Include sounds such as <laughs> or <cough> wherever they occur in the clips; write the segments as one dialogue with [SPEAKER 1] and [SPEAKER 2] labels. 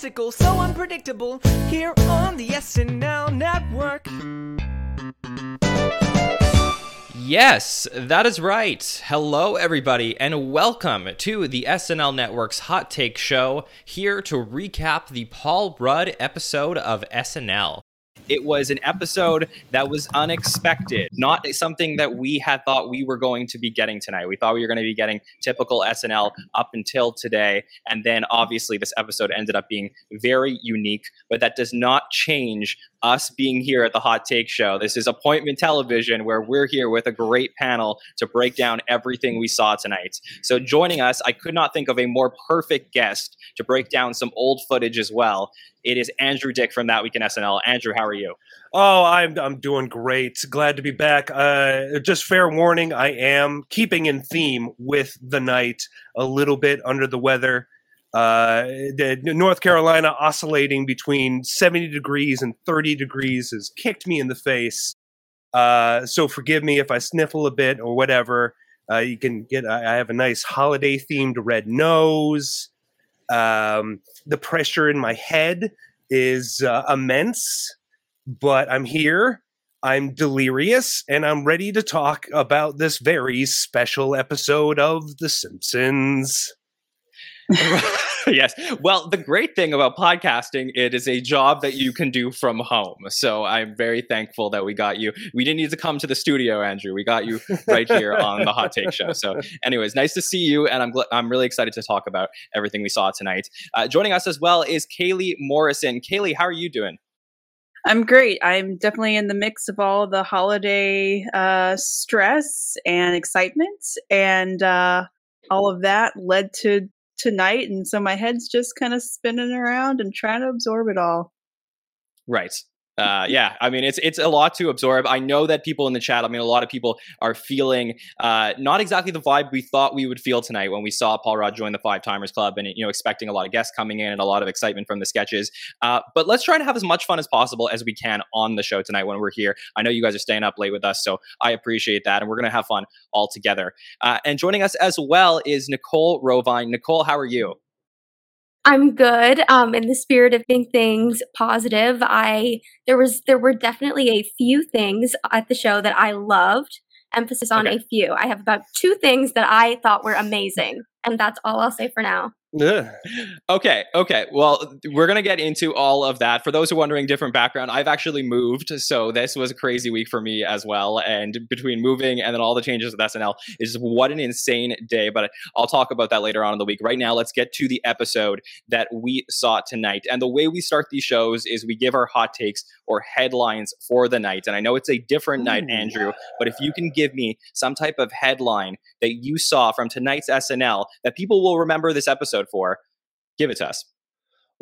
[SPEAKER 1] mystical, so unpredictable. Here on the SNL Network.
[SPEAKER 2] Yes, that is right. Hello, everybody, and welcome to the SNL Network's Hot Take Show, here to recap the Paul Rudd episode of SNL. It was an episode that was unexpected, not something that we had thought we were going to be getting tonight. We thought we were going to be getting typical SNL up until today. And then obviously, this episode ended up being very unique, but that does not change us being here at the Hot Take Show. This is appointment television where we're here with a great panel to break down everything we saw tonight. So, joining us, I could not think of a more perfect guest to break down some old footage as well. It is Andrew Dick from That Week in SNL. Andrew, how are you?
[SPEAKER 3] Oh, I'm I'm doing great. Glad to be back. Uh, just fair warning, I am keeping in theme with the night. A little bit under the weather. Uh, the North Carolina oscillating between 70 degrees and 30 degrees has kicked me in the face. Uh, so forgive me if I sniffle a bit or whatever. Uh, you can get. I have a nice holiday themed red nose. Um, the pressure in my head is uh, immense, but I'm here. I'm delirious, and I'm ready to talk about this very special episode of The Simpsons. <laughs>
[SPEAKER 2] yes. Well, the great thing about podcasting, it is a job that you can do from home. So I'm very thankful that we got you. We didn't need to come to the studio, Andrew. We got you right here on the Hot Take Show. So, anyways, nice to see you, and I'm gl- I'm really excited to talk about everything we saw tonight. Uh, joining us as well is Kaley Morrison. Kaley, how are you doing?
[SPEAKER 4] I'm great. I'm definitely in the mix of all the holiday uh, stress and excitement, and uh, all of that led to tonight and so my head's just kind of spinning around and trying to absorb it all.
[SPEAKER 2] Right uh, yeah, I mean it's it's a lot to absorb. I know that people in the chat, I mean, a lot of people are feeling uh, not exactly the vibe we thought we would feel tonight when we saw Paul Rudd join the Five Timers Club, and you know, expecting a lot of guests coming in and a lot of excitement from the sketches. Uh, but let's try to have as much fun as possible as we can on the show tonight when we're here. I know you guys are staying up late with us, so I appreciate that, and we're gonna have fun all together. Uh, and joining us as well is Nicole Rovine. Nicole, how are you?
[SPEAKER 5] I'm good. Um, in the spirit of being things positive, I there was there were definitely a few things at the show that I loved. Emphasis on okay. a few. I have about two things that I thought were amazing, and that's all I'll say for now.
[SPEAKER 2] Okay, okay. Well, we're going to get into all of that. For those who are wondering, different background, I've actually moved. So this was a crazy week for me as well. And between moving and then all the changes with SNL is what an insane day. But I'll talk about that later on in the week. Right now, let's get to the episode that we saw tonight. And the way we start these shows is we give our hot takes or headlines for the night. And I know it's a different night, Andrew, but if you can give me some type of headline that you saw from tonight's SNL that people will remember this episode episode for. Give it to us.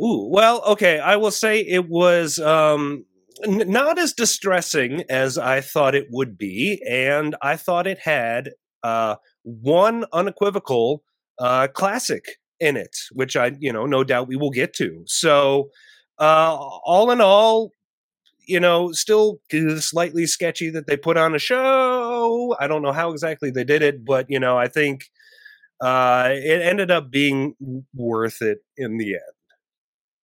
[SPEAKER 3] Ooh, well, okay. I will say it was um, n- not as distressing as I thought it would be, and I thought it had uh, one unequivocal uh, classic in it, which I, you know, no doubt we will get to. So, uh, all in all, you know, still slightly sketchy that they put on a show. I don't know how exactly they did it, but you know, I think uh, it ended up being worth it in the end.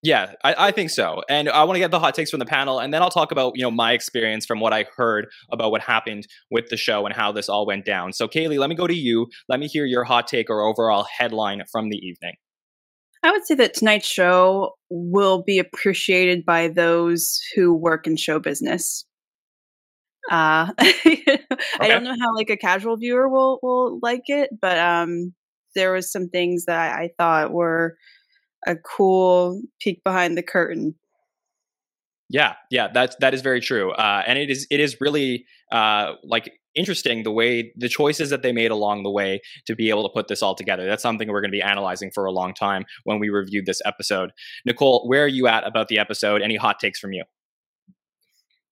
[SPEAKER 2] Yeah, I, I, think so. And I want to get the hot takes from the panel, and then I'll talk about you know my experience from what I heard about what happened with the show and how this all went down. So, Kaley, let me go to you. Let me hear your hot take or overall headline from the evening.
[SPEAKER 4] I would say that tonight's show will be appreciated by those who work in show business. Uh, <laughs> okay. I don't know how like a casual viewer will will like it, but um, there was some things that I, I thought were a cool peek behind the curtain.
[SPEAKER 2] Yeah, yeah, that's that is very true, uh, and it is it is really uh, like interesting the way the choices that they made along the way to be able to put this all together. That's something we're going to be analyzing for a long time when we reviewed this episode. Nicole, where are you at about the episode? Any hot takes from you?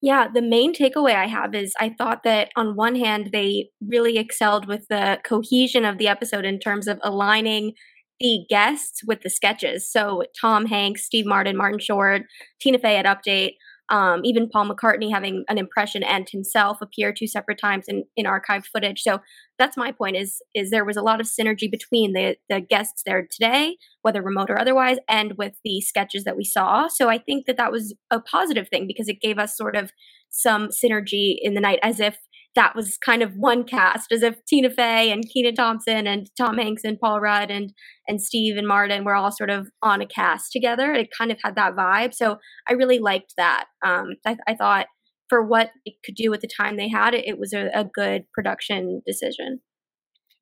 [SPEAKER 5] Yeah, the main takeaway I have is I thought that on one hand, they really excelled with the cohesion of the episode in terms of aligning the guests with the sketches. So Tom Hanks, Steve Martin, Martin Short, Tina Fey at Update. Um, even Paul McCartney having an impression and himself appear two separate times in, in archived footage. So that's my point is is there was a lot of synergy between the the guests there today, whether remote or otherwise, and with the sketches that we saw. So I think that that was a positive thing because it gave us sort of some synergy in the night as if that was kind of one cast, as if Tina Fey and Kenan Thompson and Tom Hanks and Paul Rudd and and Steve and Martin were all sort of on a cast together. It kind of had that vibe, so I really liked that. Um, I, I, thought for what it could do with the time they had, it, it was a, a good production decision.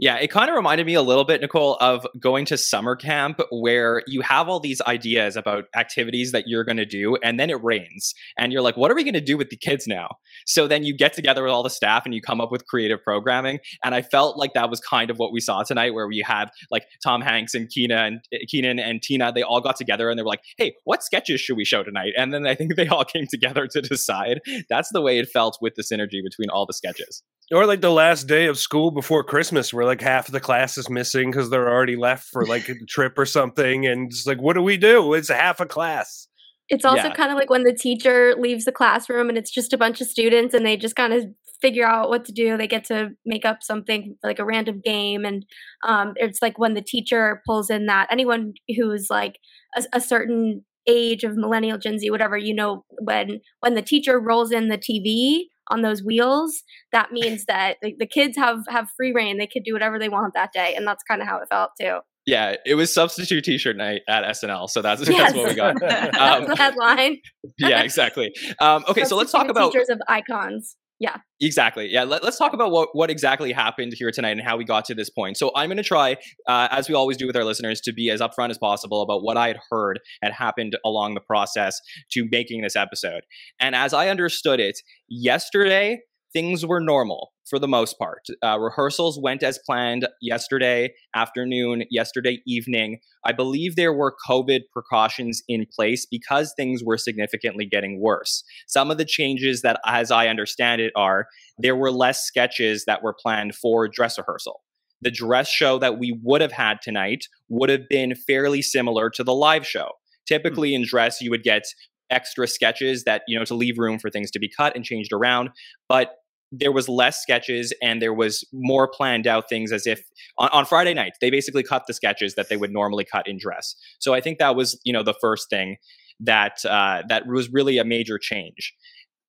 [SPEAKER 2] Yeah, it kind of reminded me a little bit, Nicole, of going to summer camp where you have all these ideas about activities that you're going to do, and then it rains. And you're like, what are we going to do with the kids now? So then you get together with all the staff and you come up with creative programming. And I felt like that was kind of what we saw tonight, where we had like Tom Hanks and Kenan and eh, Kenan and Tina, they all got together and they were like, hey, what sketches should we show tonight? And then I think they all <laughs> came together to decide. That's the way it felt with the synergy between all the sketches.
[SPEAKER 3] Or like the last day of school before Christmas, where like half of the class is missing because they're already left for like a trip or something, and it's like, what do we do? It's half a class.
[SPEAKER 5] It's also yeah. kind of like when the teacher leaves the classroom and it's just a bunch of students and they just kind of figure out what to do. They get to make up something like a random game, and um, it's like when the teacher pulls in that anyone who's like a, a certain age of millennial gen z whatever you know when when the teacher rolls in the tv on those wheels, that means that the, the kids have have free reign. They could do whatever they want that day, and that's kind of how it felt too.
[SPEAKER 2] Yeah, it was substitute T-shirt night at SNL, so that's, <laughs> yes. that's what we got. <laughs>
[SPEAKER 5] Um, the headline. <laughs>
[SPEAKER 2] yeah, exactly. Um, okay, so let's talk about
[SPEAKER 5] teachers of icons. Yeah.
[SPEAKER 2] Exactly. Yeah. Let, us talk about what, what exactly happened here tonight and how we got to this point. So I'm going to try, uh, as we always do with our listeners, to be as upfront as possible about what I had heard had happened along the process to making this episode. And as I understood it, yesterday things were normal for the most part. Uh, rehearsals went as planned yesterday afternoon, yesterday evening. I believe there were COVID precautions in place because things were significantly getting worse. Some of the changes that, as I understand it, are there were less sketches that were planned for dress rehearsal. The dress show that we would have had tonight would have been fairly similar to the live show. Typically, in dress, you would get extra sketches that you know to leave room for things to be cut and changed around but there was less sketches and there was more planned out things as if on, on, friday night they basically cut the sketches that they would normally cut in dress. So i think that was you know the first thing that uh, that was really a major change.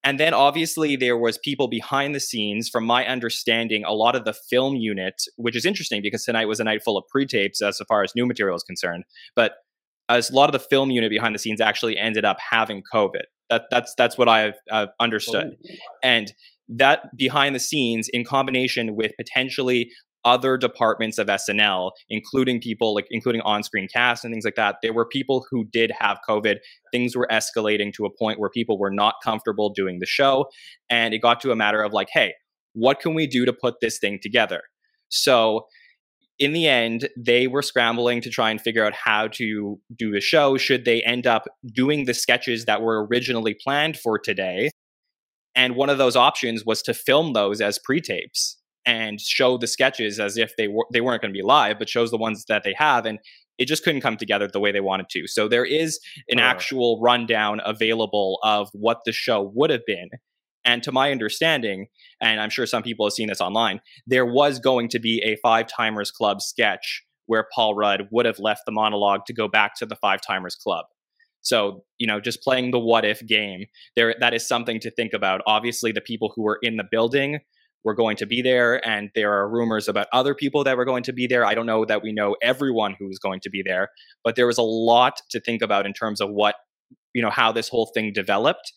[SPEAKER 2] And then obviously there was people behind the scenes from my understanding a lot of the film unit which is interesting because tonight was a night full of pre-tapes as far as new material is concerned but as a lot of the film unit behind the scenes actually ended up having covid. That, that's that's what I've uh, understood, oh. and that behind the scenes in combination with potentially other departments of SNL, including people like including on-screen cast and things like that. There were people who did have COVID. Things were escalating to a point where people were not comfortable doing the show, and it got to a matter of like, hey, what can we do to put this thing together? So. In the end, they were scrambling to try and figure out how to do the show. Should they end up doing the sketches that were originally planned for today, and one of those options was to film those as pre-tapes and show the sketches as if they were they weren't going to be live, but shows the ones that they have. And it just couldn't come together the way they wanted to. So there is an uh. actual rundown available of what the show would have been. And to my understanding, and I'm sure some people have seen this online, there was going to be a Five Timers Club sketch where Paul Rudd would have left the monologue to go back to the Five Timers Club. So, you know, just playing the what if game, there that is something to think about. Obviously, the people who were in the building were going to be there, and there are rumors about other people that were going to be there. I don't know that we know everyone who was going to be there, but there was a lot to think about in terms of what, you know, how this whole thing developed.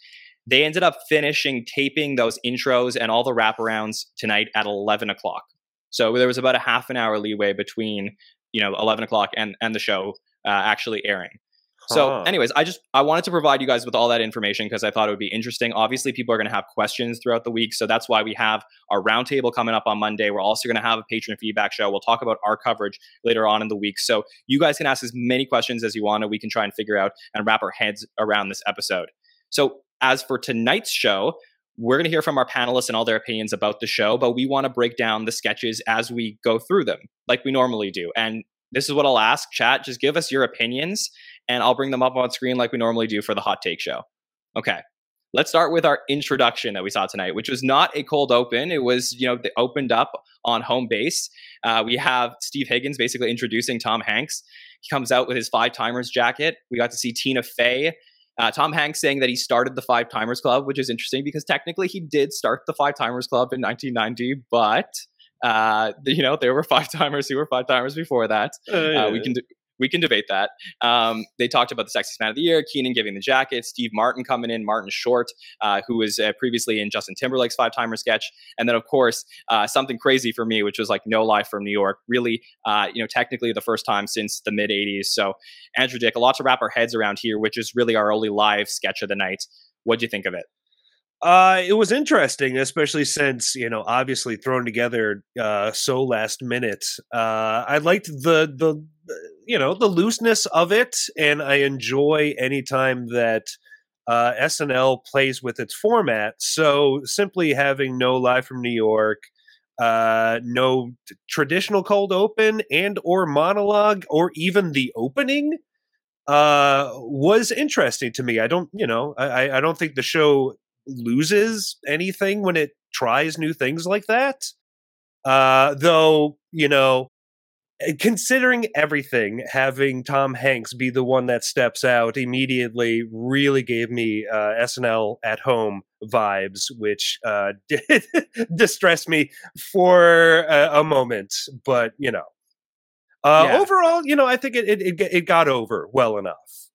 [SPEAKER 2] They ended up finishing taping those intros and all the wraparounds tonight at 11 o'clock. So there was about a half an hour leeway between, you know, 11 o'clock and, and the show uh, actually airing. So, huh. anyways, I just I wanted to provide you guys with all that information because I thought it would be interesting. Obviously, people are going to have questions throughout the week, so that's why we have our roundtable coming up on Monday. We're also going to have a patron feedback show. We'll talk about our coverage later on in the week, so you guys can ask as many questions as you want, and we can try and figure out and wrap our heads around this episode. So, as for tonight's show, we're going to hear from our panelists and all their opinions about the show, but we want to break down the sketches as we go through them, like we normally do. And this is what I'll ask chat. Just give us your opinions and I'll bring them up on screen like we normally do for the hot take show. Okay. let's start with our introduction that we saw tonight, which was not a cold open. It was, you know, they opened up on home base. Uh, we have Steve Higgins basically introducing Tom Hanks. He comes out with his five timers jacket. We got to see Tina Fey. Uh, Tom Hanks saying that he started the Five Timers Club, which is interesting because technically he did start the Five Timers Club in 1990, but uh, <laughs> you know there were five timers who were five timers before that. Uh, we can we can debate that. Um, they talked about the sexiest man of the year, Kenan giving the jacket, Steve Martin coming in, Martin Short, uh, who was uh, previously in Justin Timberlake's five timer sketch, and then of course uh, something crazy for me, which was like No Life from New York. Really, uh, you know, technically the first time since the mid '80s. So Andrew Dick, a lot to wrap our heads around here, which is really our only live sketch of the night. What do you think of it?
[SPEAKER 3] Uh, it was interesting, especially since you know, obviously thrown together uh, so last minute. Uh, I liked the the you know the looseness of it, and I enjoy anytime that uh, SNL plays with its format. So simply having no live from New York, uh, no t- traditional cold open and or monologue, or even the opening uh was interesting to me i don't you know i i don't think the show loses anything when it tries new things like that. Uh, though, you know, eh, considering everything, having Tom Hanks be the one that steps out immediately really gave me uh, SNL at home vibes, which uh, <laughs> did distress me for a, a moment. But, you know, uh, yeah. overall, you know, I think it, it, it got over well enough.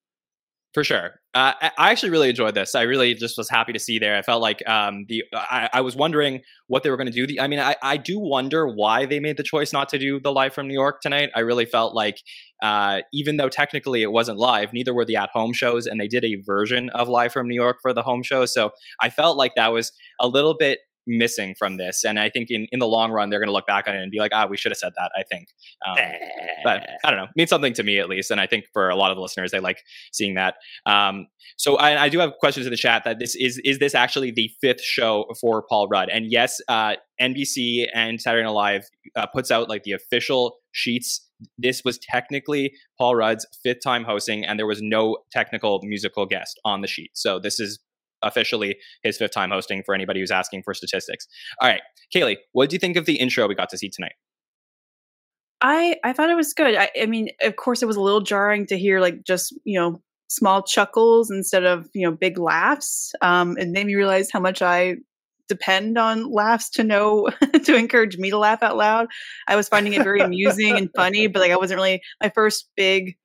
[SPEAKER 2] For sure. Uh, I actually really enjoyed this. I really just was happy to see there. I felt like um, the I, I, was wondering what they were going to do. The, I mean, I, I do wonder why they made the choice not to do the live from New York tonight. I really felt like uh, even though technically it wasn't live, neither were the at home shows, and they did a version of live from New York for the home show. So I felt like that was a little bit missing from this. And I think in, in the long run, they're going to look back on it and be like, ah, we should have said that, I think. Um, <laughs> but I don't know, it means something to me at least. And I think for a lot of the listeners, they like seeing that. Um, so I, I, do have questions in the chat that this is, is this actually the fifth show for Paul Rudd? And yes, uh, NBC and Saturday Night Live uh, puts out like the official sheets. This was technically Paul Rudd's fifth time hosting, and there was no technical musical guest on the sheet. So this is officially his fifth time hosting for anybody who's asking for statistics. All right, Kaley, what do you think of the intro we got to see tonight?
[SPEAKER 4] I I thought it was good. I, I mean, of course, it was a little jarring to hear like just you know small chuckles instead of you know big laughs. Um, it made me realize how much I depend on laughs to know <laughs> to encourage me to laugh out loud. I was finding it very amusing and funny, <laughs> but like I wasn't really my first big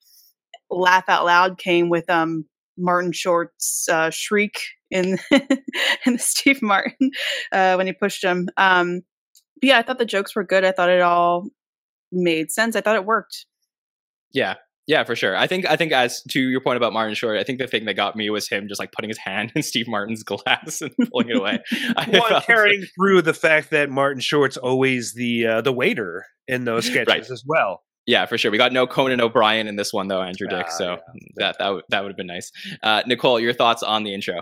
[SPEAKER 4] laugh out loud came with um Martin Short's uh, shriek in <laughs> in the Steve Martin uh, when he pushed him. Um, but yeah, I thought the jokes were good. I thought it all made sense. I thought it worked.
[SPEAKER 2] Yeah, yeah, for sure. I think I think as to your point about Martin Short, I think the thing that got me was him just like putting his hand <laughs> in Steve Martin's glass and pulling it away. <laughs>
[SPEAKER 3] well, carrying like, through the fact that Martin Short's always the uh, the waiter in those sketches right. as well.
[SPEAKER 2] Yeah, for sure. We got no Conan O'Brien in this one though, Andrew Dick. Uh, so yeah. that that that would have been nice. Uh, Nicole, your thoughts on the intro?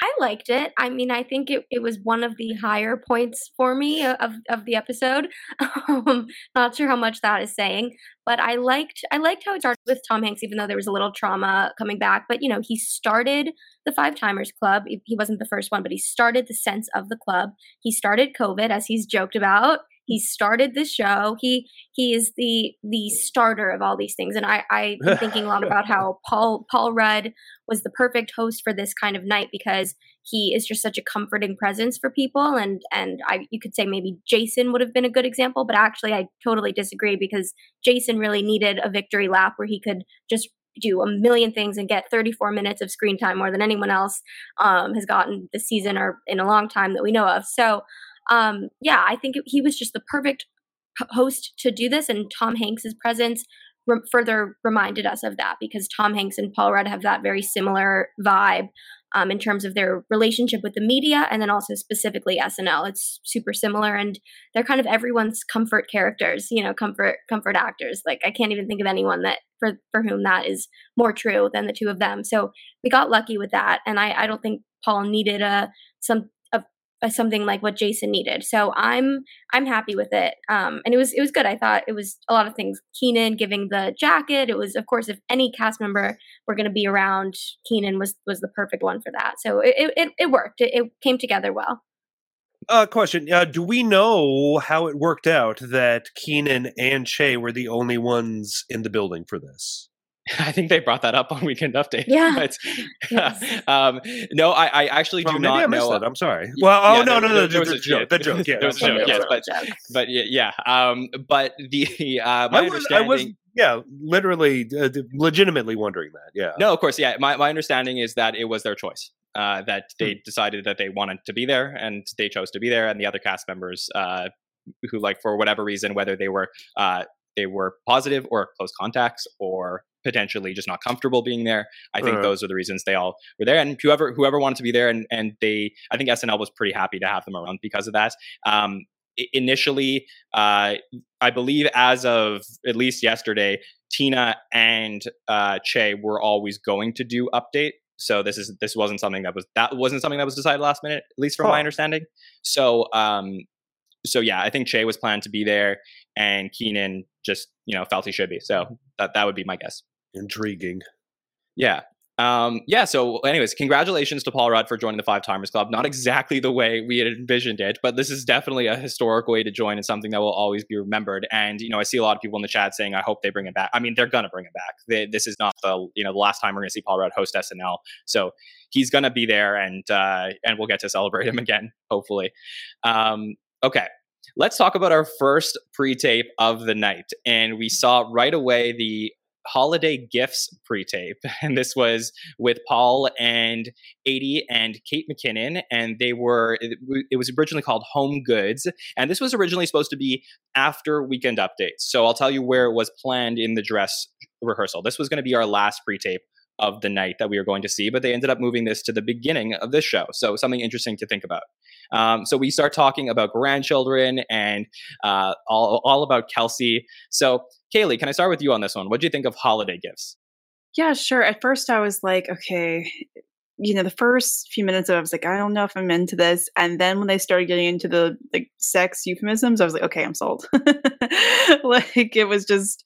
[SPEAKER 5] I liked it. I mean, I think it, it was one of the higher points for me of, of the episode. <laughs> Um, not sure how much that is saying, but I liked I liked how it started with Tom Hanks, even though there was a little trauma coming back. But you know, he started the Five Timers Club. He wasn't the first one, but he started the sense of the club. He started COVID, as he's joked about. He started the show. He he is the the starter of all these things. And I I've been thinking a lot about how <laughs> Paul Paul Rudd was the perfect host for this kind of night because he is just such a comforting presence for people. And and I you could say maybe Jason would have been a good example, but actually I totally disagree because Jason really needed a victory lap where he could just do a million things and get 34 minutes of screen time more than anyone else um, has gotten this season or in a long time that we know of. So um, yeah, I think he was just the perfect host to do this, and Tom Hanks's presence re- further reminded us of that because Tom Hanks and Paul Rudd have that very similar vibe um, in terms of their relationship with the media, and then also specifically SNL. It's super similar, and they're kind of everyone's comfort characters, you know, comfort comfort actors. Like I can't even think of anyone that for for whom that is more true than the two of them. So we got lucky with that, and I I don't think Paul needed a some uh, something like what Jason needed. So I'm I'm happy with it. Um, and it was it was good. I thought it was a lot of things. Kenan giving the jacket. It was of course if any cast member were going to be around, Kenan was was the perfect one for that. So it it, it worked. It, it came together well.
[SPEAKER 3] Uh, question: uh, Do we know how it worked out that Kenan and Che were the only ones in the building for this? <laughs>
[SPEAKER 2] I think they brought that up on Weekend Update. <laughs>
[SPEAKER 5] Yeah.
[SPEAKER 2] But, <laughs> um, no, I, I actually do
[SPEAKER 3] Well, maybe
[SPEAKER 2] not
[SPEAKER 3] I missed
[SPEAKER 2] know.
[SPEAKER 3] that. I'm sorry. Well, oh
[SPEAKER 2] Yeah,
[SPEAKER 3] no, no, no,
[SPEAKER 2] there-
[SPEAKER 3] the,
[SPEAKER 2] there was a-
[SPEAKER 3] joke,
[SPEAKER 2] yeah,
[SPEAKER 3] the joke, yeah,
[SPEAKER 2] there was a
[SPEAKER 3] I'm sorry,
[SPEAKER 2] joke, yes, but but yeah, um, but the uh, my
[SPEAKER 3] I was, I was, yeah, literally, uh, legitimately wondering that. Yeah.
[SPEAKER 2] No, of course, yeah. My my understanding is that it was their choice. Uh, that they decided that they wanted to be there, and they chose to be there, and the other cast members, uh, who like for whatever reason, whether they were uh, they were positive or close contacts or potentially just not comfortable being there. I think
[SPEAKER 3] Uh.
[SPEAKER 2] those are the reasons they all were there, and whoever whoever wanted to be there, and and they, I think SNL was pretty happy to have them around because of that. Um, initially, uh, I believe as of at least yesterday, Tina and uh, Che were always going to do update. So this is this wasn't something that was that wasn't something that was decided last minute, at least from
[SPEAKER 3] Oh.
[SPEAKER 2] my understanding. So um, so yeah, I think Che was planned to be there, and Kenan just you know felt he should be. So that that would be my guess.
[SPEAKER 3] Intriguing.
[SPEAKER 2] Yeah. Um, yeah. So, anyways, congratulations to Paul Rudd for joining the Five Timers Club. Not exactly the way we had envisioned it, but this is definitely a historic way to join and something that will always be remembered. And you know, I see a lot of people in the chat saying, "I hope they bring it back." I mean, they're gonna bring it back. They, this is not the you know the last time we're gonna see Paul Rudd host SNL, so he's gonna be there, and uh, and we'll get to celebrate him <laughs> again, hopefully. Um, okay. Let's talk about our first pre-tape of the night, and we saw right away the holiday gifts pre-tape <laughs> and this was with paul and Aidy and kate mckinnon and they were it, it was originally called home goods and this was originally supposed to be after weekend updates so i'll tell you where it was planned in the dress rehearsal this was going to be our last pre-tape of the night that we were going to see but they ended up moving this to the beginning of this show so something interesting to think about um, so we start talking about grandchildren and uh, all, all about kelsey so Kaley, can I start with you on this one? What do you think of holiday gifts?
[SPEAKER 4] Yeah, sure. At first, I was like, okay, you know, the first few minutes of it, I was like, I don't know if I'm into this. And then when they started getting into the like sex euphemisms, I was like, okay, I'm sold. <laughs> like it was just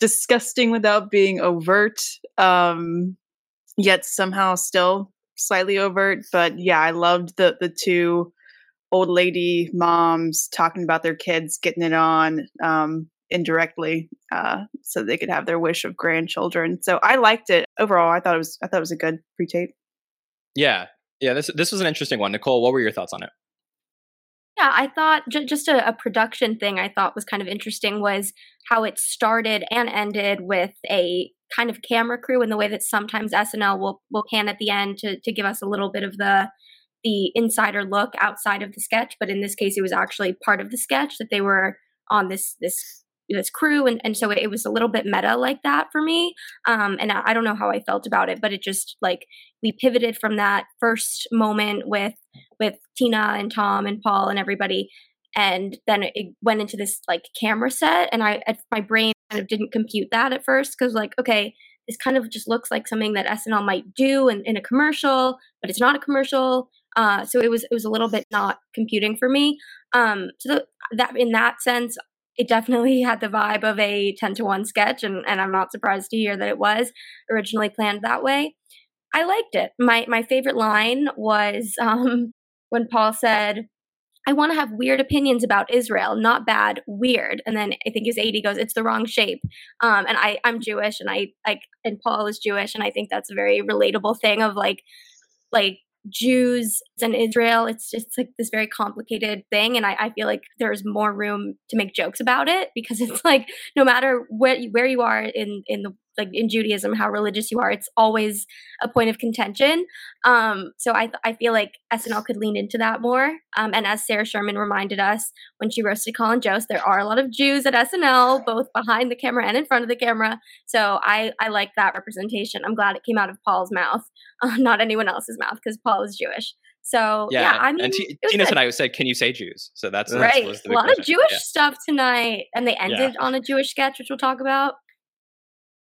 [SPEAKER 4] disgusting without being overt, um, yet somehow still slightly overt. But yeah, I loved the the two old lady moms talking about their kids getting it on. Um, indirectly uh, so they could have their wish of grandchildren. So I liked it overall. I thought it was I thought it was a good pre-tape.
[SPEAKER 2] Yeah, yeah. This this was an interesting one. Nicole, what were your thoughts on it?
[SPEAKER 5] Yeah, I thought j- just a, a production thing I thought was kind of interesting was how it started and ended with a kind of camera crew and the way that sometimes SNL will will can at the end to to give us a little bit of the the insider look outside of the sketch. But in this case, it was actually part of the sketch that they were on this this this crew and, and so it, was a little bit meta like that for me um and I, I don't know how i felt about it but it just like we pivoted from that first moment with with tina and tom and paul and everybody and then it went into this like camera set and i my brain kind of didn't compute that at first because like okay this kind of just looks like something that snl might do in, in a commercial but it's not a commercial uh so it was it was a little bit not computing for me. Um so the, that in that sense it definitely <laughs> had the vibe of a 10 to 1 sketch and, and i'm not surprised to hear that it was originally planned that way. I liked it. My my favorite line was <laughs> um, when paul said i want to have weird opinions about israel not bad weird. And then i think his Aidy goes it's the wrong shape. Um, and i i'm jewish and i like and paul is jewish and i think that's a very relatable thing of like like Jews and Israel. It's just like this very complicated thing, and I, I, feel like there's more room to make jokes about it because it's like no matter where you, where you are in in the like in Judaism, how religious you are, it's always a point of contention. Um, so I I feel like SNL could lean into that more. Um, and as Sarah Sherman reminded us when she roasted Colin Jost, there are a lot of Jews at SNL, both behind the camera and in front of the camera. So I I like that representation. I'm glad it came out of Paul's mouth, <laughs> uh, not anyone else's mouth, because Paul is Jewish. So yeah, yeah I mean,
[SPEAKER 2] and T- Tina and I said, "Can you say Jews?" So that's
[SPEAKER 5] right.
[SPEAKER 2] That's,
[SPEAKER 5] a lot
[SPEAKER 2] question.
[SPEAKER 5] of Jewish
[SPEAKER 2] yeah.
[SPEAKER 5] stuff tonight, and they ended yeah. on a Jewish sketch, which we'll talk about.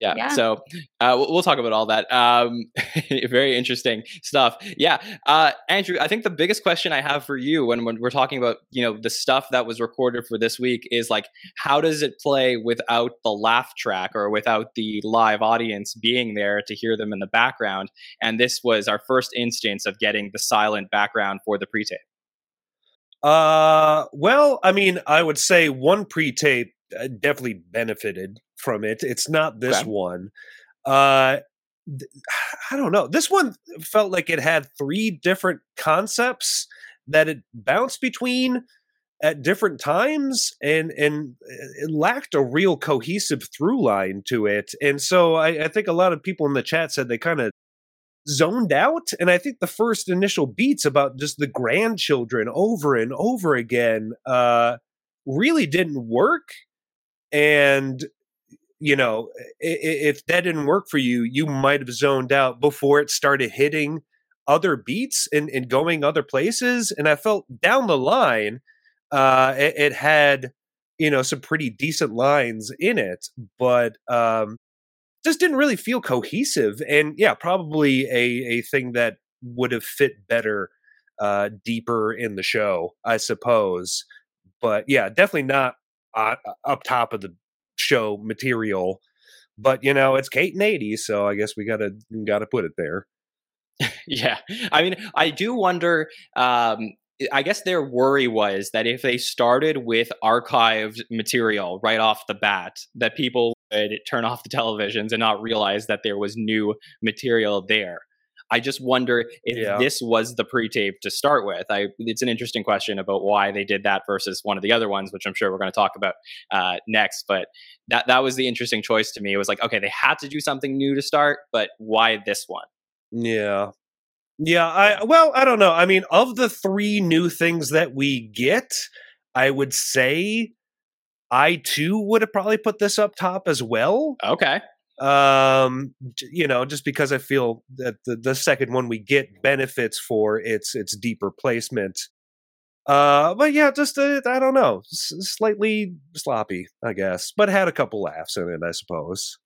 [SPEAKER 2] Yeah,
[SPEAKER 5] Yeah.
[SPEAKER 2] so uh, we'll we'll talk about all that um, <laughs> very interesting stuff. Yeah uh, andrew i think the biggest question i have for you when, when we're talking about you know the stuff that was recorded for this week is like how does it play without the laugh track or without the live audience being there to hear them in the background? And this was our first instance of getting the silent background for the pre-tape.
[SPEAKER 3] Uh, well, I mean, I would say one pre-tape definitely benefited from it. It's not this
[SPEAKER 2] Okay.
[SPEAKER 3] one. Uh, I don't know. This one felt like it had three different concepts that it bounced between at different times, and and it lacked a real cohesive through line to it. And so I, I think a lot of people in the chat said they kind of zoned out and i think the first initial beats about just the grandchildren over and over again uh really didn't work and you know if that didn't work for you you might have zoned out before it started hitting other beats and, and going other places and i felt down the line uh it, it had you know some pretty decent lines in it but um just didn't really feel cohesive and yeah probably a a thing that would have fit better uh deeper in the show i suppose but yeah definitely not uh, up top of the show material but you know it's kate and Aidy so i guess we gotta gotta put it there <laughs>
[SPEAKER 2] yeah i mean i do wonder um I guess their worry was that if they started with archived material right off the bat, that people would turn off the televisions and not realize that there was new material there. I just wonder if
[SPEAKER 3] Yeah.
[SPEAKER 2] this was the pre-tape to start with. I, it's an interesting question about why they did that versus one of the other ones, which I'm sure we're going to talk about uh, next. But that that was the interesting choice to me. It was like, okay, they had to do something new to start, but why this one?
[SPEAKER 3] Yeah. Yeah, I well, I don't know. I mean, of the three new things that we get, I would say I too would have probably put this up top as well.
[SPEAKER 2] Okay,
[SPEAKER 3] Um, you know, just because I feel that the, the second one we get benefits for its its deeper placement. Uh, but yeah, just uh, I don't know, S- slightly sloppy, I guess, but had a couple laughs in it, I suppose.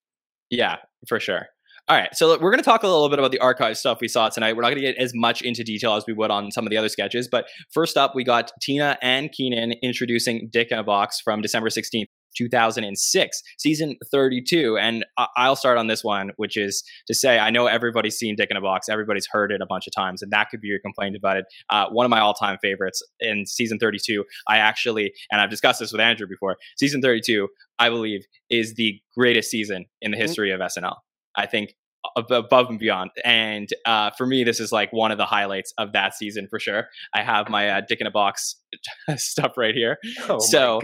[SPEAKER 2] Yeah, for sure. All right, so we're going to talk a little bit about the archive stuff we saw tonight. We're not going to get as much into detail as we would on some of the other sketches, but first up, we got Tina and Kenan introducing Dick in a Box from December 16th, 2006, season 32. And I'll start on this one, which is to say, I know everybody's seen Dick in a Box, everybody's heard it a bunch of times, and that could be your complaint about it. Uh, one of my all time favorites in season 32, I actually, and I've discussed this with Andrew before, season 32, I believe, is the greatest season in the history of SNL. I think above and beyond. And uh, for me, this is like one of the highlights of that season for sure. I have my uh, Dick in a Box <laughs> stuff right here.
[SPEAKER 3] Oh
[SPEAKER 2] So-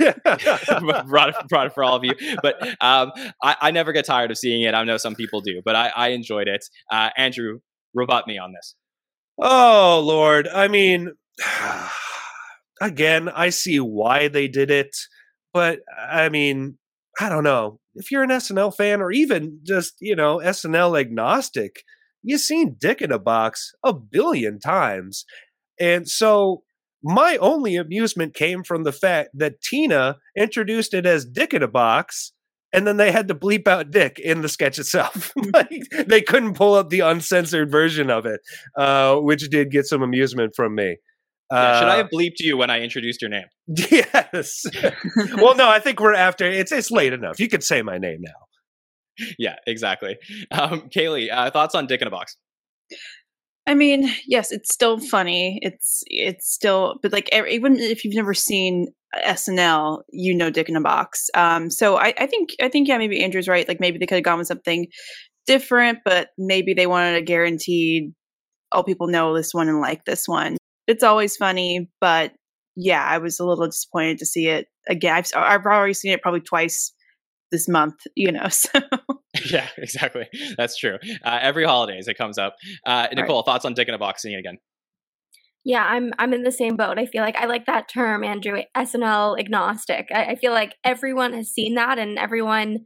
[SPEAKER 3] my god! <laughs> <laughs>
[SPEAKER 2] brought, it, brought it for all of you. But um, I, I never get tired of seeing it. I know some people do, but I, I enjoyed it. Uh, Andrew, rebut me on this.
[SPEAKER 3] Oh Lord, I mean, <sighs> again, I see why they did it, but I mean, I don't know. If you're an SNL fan or even just you know SNL agnostic, you've seen Dick in a Box a billion times, and so my only amusement came from the fact that Tina introduced it as Dick in a Box. And then they had to bleep out Dick in the sketch itself. <laughs> like, they couldn't pull up the uncensored version of it uh, which did get some amusement from me.
[SPEAKER 2] Yeah, should I
[SPEAKER 3] Uh,
[SPEAKER 2] have bleeped you when I introduced your name? <laughs>
[SPEAKER 3] Yes. <laughs> well, no, I think we're after. It's it's late enough. You could say my name now.
[SPEAKER 2] Yeah, exactly. Um, Kaley, uh, thoughts on Dick in a Box?
[SPEAKER 4] I mean, yes, it's still funny. It's it's still, but like even if you've never seen SNL, you know Dick in a Box. Um, so I, I think I think yeah, maybe Andrew's right. Like maybe they could have gone with something different, but maybe they wanted a guaranteed. Oh, people know this one and like this one. It's always funny, but yeah, I was a little disappointed to see it again. I've I've already seen it probably twice this month. You know, <laughs> so
[SPEAKER 2] yeah, exactly. That's true. Uh, every holidays it comes up. Uh, Nicole, thoughts on Dick in a Box? Seeing it again.
[SPEAKER 5] Yeah, I'm I'm in the same boat. I feel like I like that term, Andrew, SNL agnostic. I, I feel like everyone has seen that, and everyone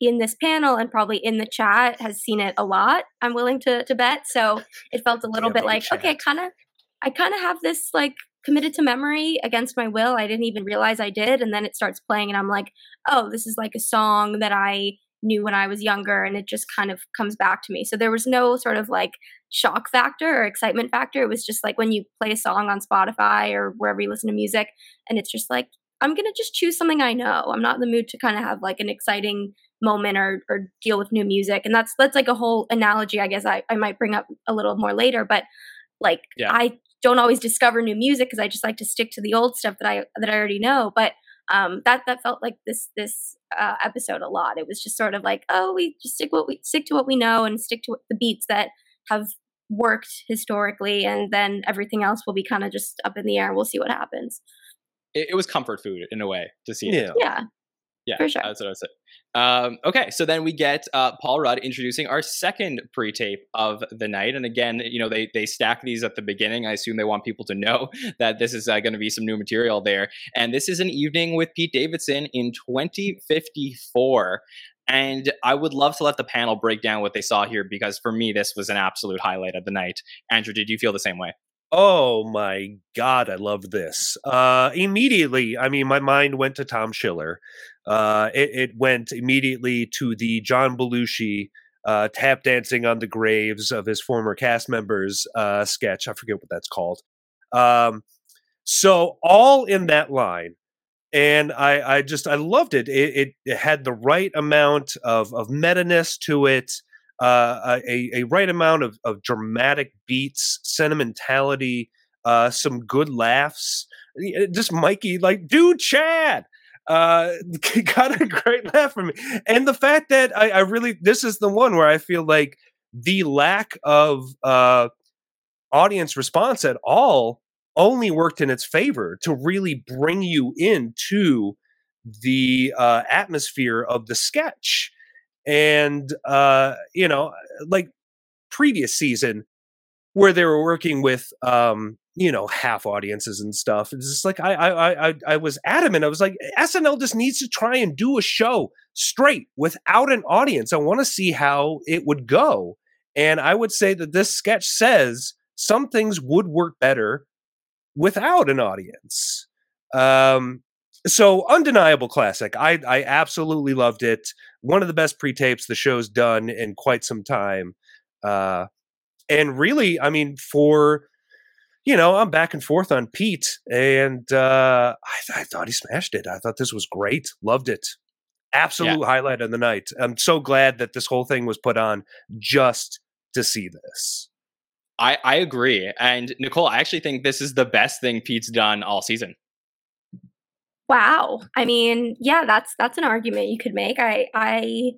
[SPEAKER 5] in this panel and probably in the chat has seen it a lot. I'm willing to to bet. So it felt a little
[SPEAKER 3] Yeah,
[SPEAKER 5] bit like
[SPEAKER 3] chat.
[SPEAKER 5] okay, kind of, I kind of have this like committed to memory against my will. I didn't even realize I did, and then it starts playing, and I'm like, oh, this is like a song that I knew when I was younger, and it just kind of comes back to me. So there was no sort of like shock factor or excitement factor. It was just like when you play a song on Spotify or wherever you listen to music, and it's just like I'm gonna just choose something I know. I'm not in the mood to kind of have like an exciting moment or or deal with new music, and that's that's like a whole analogy. I guess I I might bring up a little more later, but like yeah. I don't always discover new music because I just like to stick to the old stuff that I that I already know. But um, that that felt like this this uh, episode a lot. It was just sort of like, oh, we just stick what we stick to what we know and stick to the beats that have worked historically, and then everything else will be kind of just up in the air. We'll see what happens.
[SPEAKER 2] It, it was comfort food in a way to see it.
[SPEAKER 5] Yeah,
[SPEAKER 2] yeah,
[SPEAKER 5] for sure.
[SPEAKER 2] That's what I said. Um, okay, so then we get uh, Paul Rudd introducing our second pre-tape of the night, and again, you know, they they stack these at the beginning. I assume they want people to know <laughs> that this is uh, going to be some new material there. And this is an evening with Pete Davidson in 2054. And I would love to let the panel break down what they saw here because for me, this was an absolute highlight of the night. Andrew, did you feel the same way?
[SPEAKER 3] Oh my God, I love this. Uh, immediately, I mean, my mind went to Tom Schiller. Uh, it, it, went immediately to the John Belushi uh, tap dancing on the graves of his former cast members uh, sketch. I forget what that's called. Um, so all in that line, and I, I just I loved it. It, it, it had the right amount of of meta ness to it uh, a, a right amount of, of dramatic beats, sentimentality, uh, some good laughs. Just Mikey, like, dude, Chad, uh, <laughs> got a great laugh from me. And the fact that I, I really, this is the one where I feel like the lack of uh, audience response at all only worked in its favor to really bring you into the uh, atmosphere of the sketch and uh, you know, like previous season where they were working with um, you know half audiences and stuff. It's just like I I I I was adamant. I was like SNL just needs to try and do a show straight without an audience. I want to see how it would go. And I would say that this sketch says some things would work better without an audience. Um, so undeniable classic. I I absolutely loved it. One of the best pre-tapes the show's done in quite some time. Uh, and really, I mean, for you know, I'm back and forth on Pete, and uh, I, I thought he smashed it. I thought this was great. Loved it. Absolute yeah. highlight of the night. I'm so glad that this whole thing was put on just to see this.
[SPEAKER 2] I, I agree. And Nicole, I actually think this is the best thing Pete's done all season.
[SPEAKER 5] Wow. I mean, yeah, that's that's an argument you could make. I I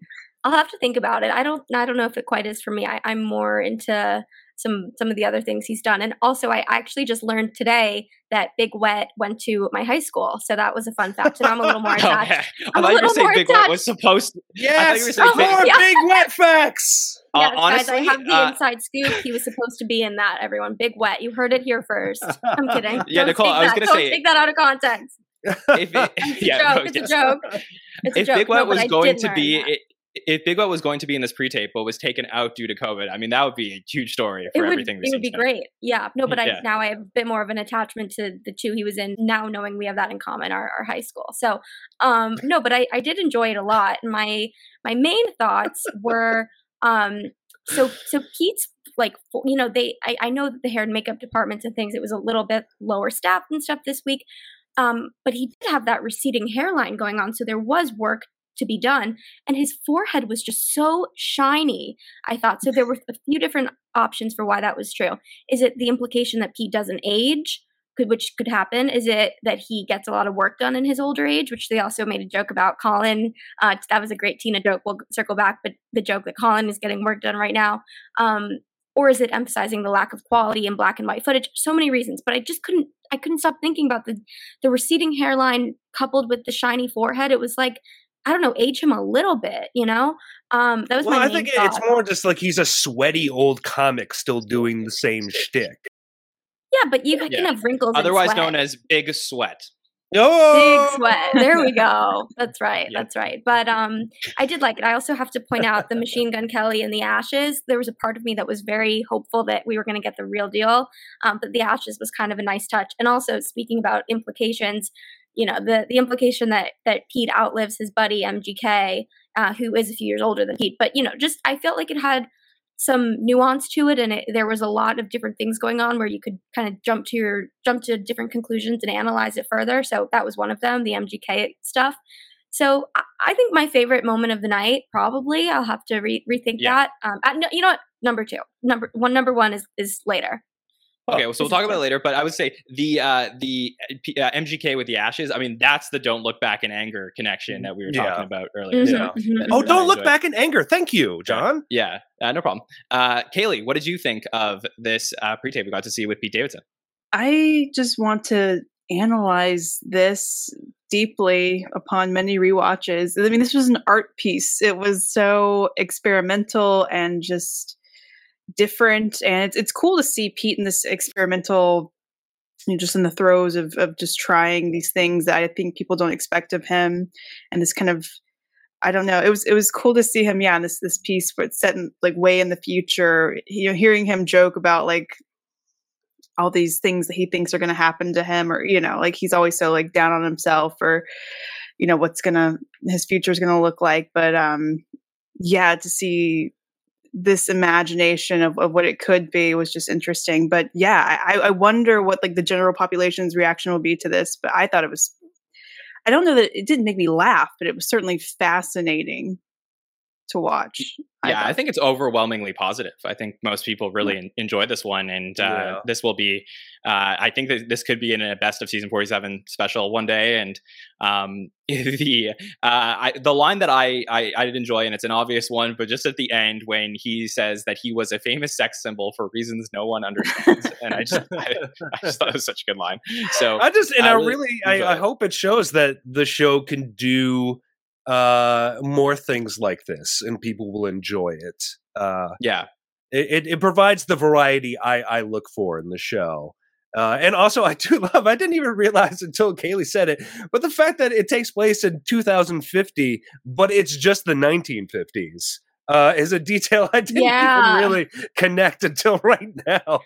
[SPEAKER 5] I'll have to think about it. I don't I don't know if it quite is for me. I, I'm more into some some of the other things he's done. And also I actually just learned today that Big Wet went to my high school. So that was a fun fact. And I'm a little more <laughs> attached. okay.
[SPEAKER 2] I thought you were saying Big Wet was supposed to
[SPEAKER 3] Yes, more big, yeah. big Wet facts.
[SPEAKER 5] Uh, yes, honestly, guys, I have the uh, inside scoop. He was supposed to be in that. Everyone, Big Wet. You heard it here first. I'm kidding. <laughs>
[SPEAKER 2] Yeah,
[SPEAKER 5] Don't
[SPEAKER 2] Nicole. I was going to say
[SPEAKER 5] take that out of context
[SPEAKER 2] if it, <laughs>
[SPEAKER 5] it's yeah, a joke. it's a joke. It's
[SPEAKER 2] if
[SPEAKER 5] a
[SPEAKER 2] Big Wet
[SPEAKER 5] no,
[SPEAKER 2] was going to be, it, if Big Wet was going to be in this pre-tape but was taken out due to COVID, I mean that would be a huge story for
[SPEAKER 5] it would,
[SPEAKER 2] everything.
[SPEAKER 5] It would be great. Yeah, no, but yeah. I now I have a bit more of an attachment to the two he was in. Now knowing we have that in common, our, our high school. So, um, no, but I, I did enjoy it a lot. My my main thoughts were, um, so so Pete's like you know they I, I know that the hair and makeup departments and things it was a little bit lower staffed and stuff this week um, but he did have that receding hairline going on, so there was work to be done. And his forehead was just so shiny, I thought. So there were a few different options for why that was true. Is it the implication that Pete doesn't age? Could, which could happen is it that he gets a lot of work done in his older age which they also made a joke about colin uh, that was a great tina joke we'll circle back but the joke that colin is getting work done right now um, or is it emphasizing the lack of quality in black and white footage so many reasons but i just couldn't i couldn't stop thinking about the the receding hairline coupled with the shiny forehead it was like I don't know, age him a little bit, you know? Um, that was
[SPEAKER 3] well,
[SPEAKER 5] my
[SPEAKER 3] I think
[SPEAKER 5] thought.
[SPEAKER 3] it's more just like he's a sweaty old comic still doing the same shtick.
[SPEAKER 5] Yeah, but you yeah. can have wrinkles.
[SPEAKER 2] Otherwise known as big sweat.
[SPEAKER 3] Oh!
[SPEAKER 5] Big sweat. <laughs> There we go. That's right. That's right. But um, I did like it. I also have to point out the Machine Gun Kelly and the Ashes. There was a part of me that was very hopeful that we were going to get the real deal. Um, but the Ashes was kind of a nice touch. And also speaking about implications, you know, the the implication that that Pete outlives his buddy MGK uh, who is a few years older than Pete. But you know, just I felt like it had some nuance to it, and it, there was a lot of different things going on where you could kind of jump to your jump to different conclusions and analyze it further. So that was one of them, the MGK stuff. So I, I think my favorite moment of the night, probably, I'll have to re- rethink
[SPEAKER 2] Yeah.
[SPEAKER 5] that. Um, I, no, you know what? Number two, number one, number one is is later.
[SPEAKER 2] Okay, so we'll talk about it later. But I would say the uh, the uh, MGK with the ashes. I mean, that's the "Don't Look Back in Anger" connection that we were
[SPEAKER 3] Yeah.
[SPEAKER 2] talking about earlier.
[SPEAKER 5] Mhm,
[SPEAKER 2] So,
[SPEAKER 3] Yeah.
[SPEAKER 5] mhm.
[SPEAKER 3] Oh,
[SPEAKER 2] what
[SPEAKER 3] don't look back in anger. Thank you, Jon.
[SPEAKER 2] Yeah, uh, no problem. Uh, Kaley, what did you think of this uh, pre-tape we got to see with Pete Davidson?
[SPEAKER 4] I just want to analyze this deeply upon many rewatches. I mean, this was an art piece. It was so experimental and just different, and it's it's cool to see Pete in this experimental. You know, just in the throes of of just trying these things that I think people don't expect of him, and this kind of I don't know. It was it was cool to see him, yeah, in this this piece where it's set in like way in the future. You know, hearing him joke about like all these things that he thinks are going to happen to him, or you know, like he's always so like down on himself, or you know what's gonna his future is gonna look like. But um, yeah, to see this imagination of, of what it could be was just interesting. But yeah, I, I wonder what like the general population's reaction will be to this. But I thought it was I don't know that it didn't make me laugh, but it was certainly fascinating to watch.
[SPEAKER 2] Yeah, I think it's overwhelmingly positive. I think most people really en- enjoy this one, and uh,
[SPEAKER 3] Yeah.
[SPEAKER 2] this will be. Uh, I think that this could be in a best of season forty-seven special one day. And um, <laughs> the uh, I, the line that I, I I did enjoy, and it's an obvious one, but just at the end when he says that he was a famous sex symbol for reasons no one understands, and I just I, I just thought it was such a good line. So
[SPEAKER 3] I just and
[SPEAKER 2] I
[SPEAKER 3] I
[SPEAKER 2] really
[SPEAKER 3] really, I, I hope it shows that the show can do uh more things like this and people will enjoy it. Uh
[SPEAKER 2] yeah,
[SPEAKER 3] it, it, it provides the variety I, I look for in the show. Uh, and also, I do <laughs> love, I didn't even realize until Kaley said it, but the fact that it takes place in 2050, but it's just the 1950s, uh, is a detail <laughs> I didn't
[SPEAKER 5] Yeah.
[SPEAKER 3] even really connect until <laughs> right now.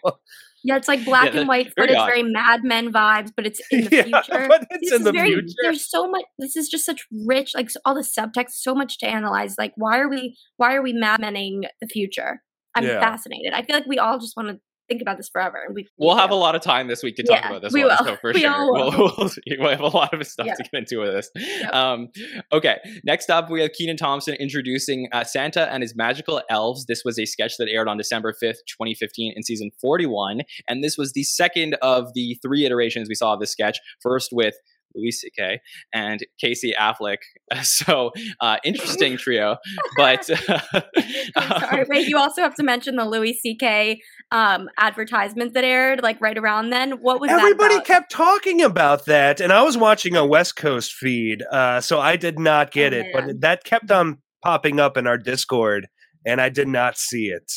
[SPEAKER 5] Yeah, it's like black
[SPEAKER 2] that-
[SPEAKER 5] and white footage,
[SPEAKER 2] odd.
[SPEAKER 5] very Mad Men vibes, but it's in the <laughs>
[SPEAKER 3] yeah,
[SPEAKER 5] future.
[SPEAKER 3] but it's
[SPEAKER 5] This
[SPEAKER 3] in the
[SPEAKER 5] very,
[SPEAKER 3] future.
[SPEAKER 5] There's so much. This is just such rich, like all the subtext, so much to analyze. Like, why are we, why are we Mad Menning the future? I'm
[SPEAKER 3] Yeah.
[SPEAKER 5] fascinated. I feel like we all just want to think about this forever, and we
[SPEAKER 2] we'll
[SPEAKER 5] we
[SPEAKER 2] have a lot of time this week to talk
[SPEAKER 5] Yeah,
[SPEAKER 2] about this
[SPEAKER 5] we
[SPEAKER 2] one.
[SPEAKER 5] will.
[SPEAKER 2] So for
[SPEAKER 5] We
[SPEAKER 2] sure,
[SPEAKER 5] all
[SPEAKER 2] we'll, <laughs> we'll, we'll have a lot of stuff
[SPEAKER 5] Yeah.
[SPEAKER 2] to get into with this. Um, okay, next up we have Kenan Thompson introducing uh, Santa and his magical elves. This was a sketch that aired on December fifth, twenty fifteen, in season forty one, and this was the second of the three iterations we saw of this sketch. First with Louis C.K. and Casey Affleck. <laughs> So uh, interesting trio, but <laughs> <laughs>
[SPEAKER 5] I'm sorry. Wait, you also have to mention the Louis C.K. Um, advertisement that aired like right around then. What was
[SPEAKER 3] Everybody
[SPEAKER 5] that
[SPEAKER 3] kept talking about that, and I was watching a West Coast feed, uh, so I did not get
[SPEAKER 5] Oh,
[SPEAKER 3] it.
[SPEAKER 5] man.
[SPEAKER 3] But that kept on popping up in our Discord, and I did not see it.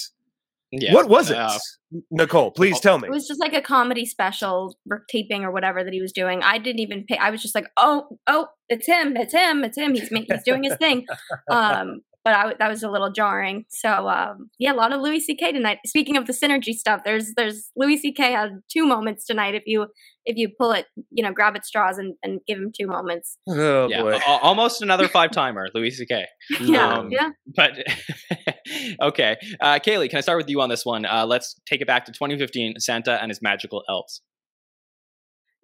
[SPEAKER 2] Yeah,
[SPEAKER 3] what was it,
[SPEAKER 2] uh,
[SPEAKER 3] Nicole? Please tell me.
[SPEAKER 5] It was just like a comedy special or taping or whatever that he was doing. I didn't even pay. I was just like, oh, oh, it's him, it's him, it's him. He's he's doing his thing. <laughs> Um, but I w- that was a little jarring. So um, yeah, a lot of Louis C.K. tonight. Speaking of the synergy stuff, there's there's Louis C.K. had two moments tonight. If you if you pull it, you know, grab at straws and, and give him two moments.
[SPEAKER 3] oh
[SPEAKER 2] yeah,
[SPEAKER 3] boy.
[SPEAKER 2] al- almost another five timer, Louis C.K. <laughs>
[SPEAKER 5] Yeah,
[SPEAKER 2] Um,
[SPEAKER 5] yeah.
[SPEAKER 2] But <laughs> okay, uh, Kaley, can I start with you on this one? Uh, let's take it back to 2015. Santa and his magical elves.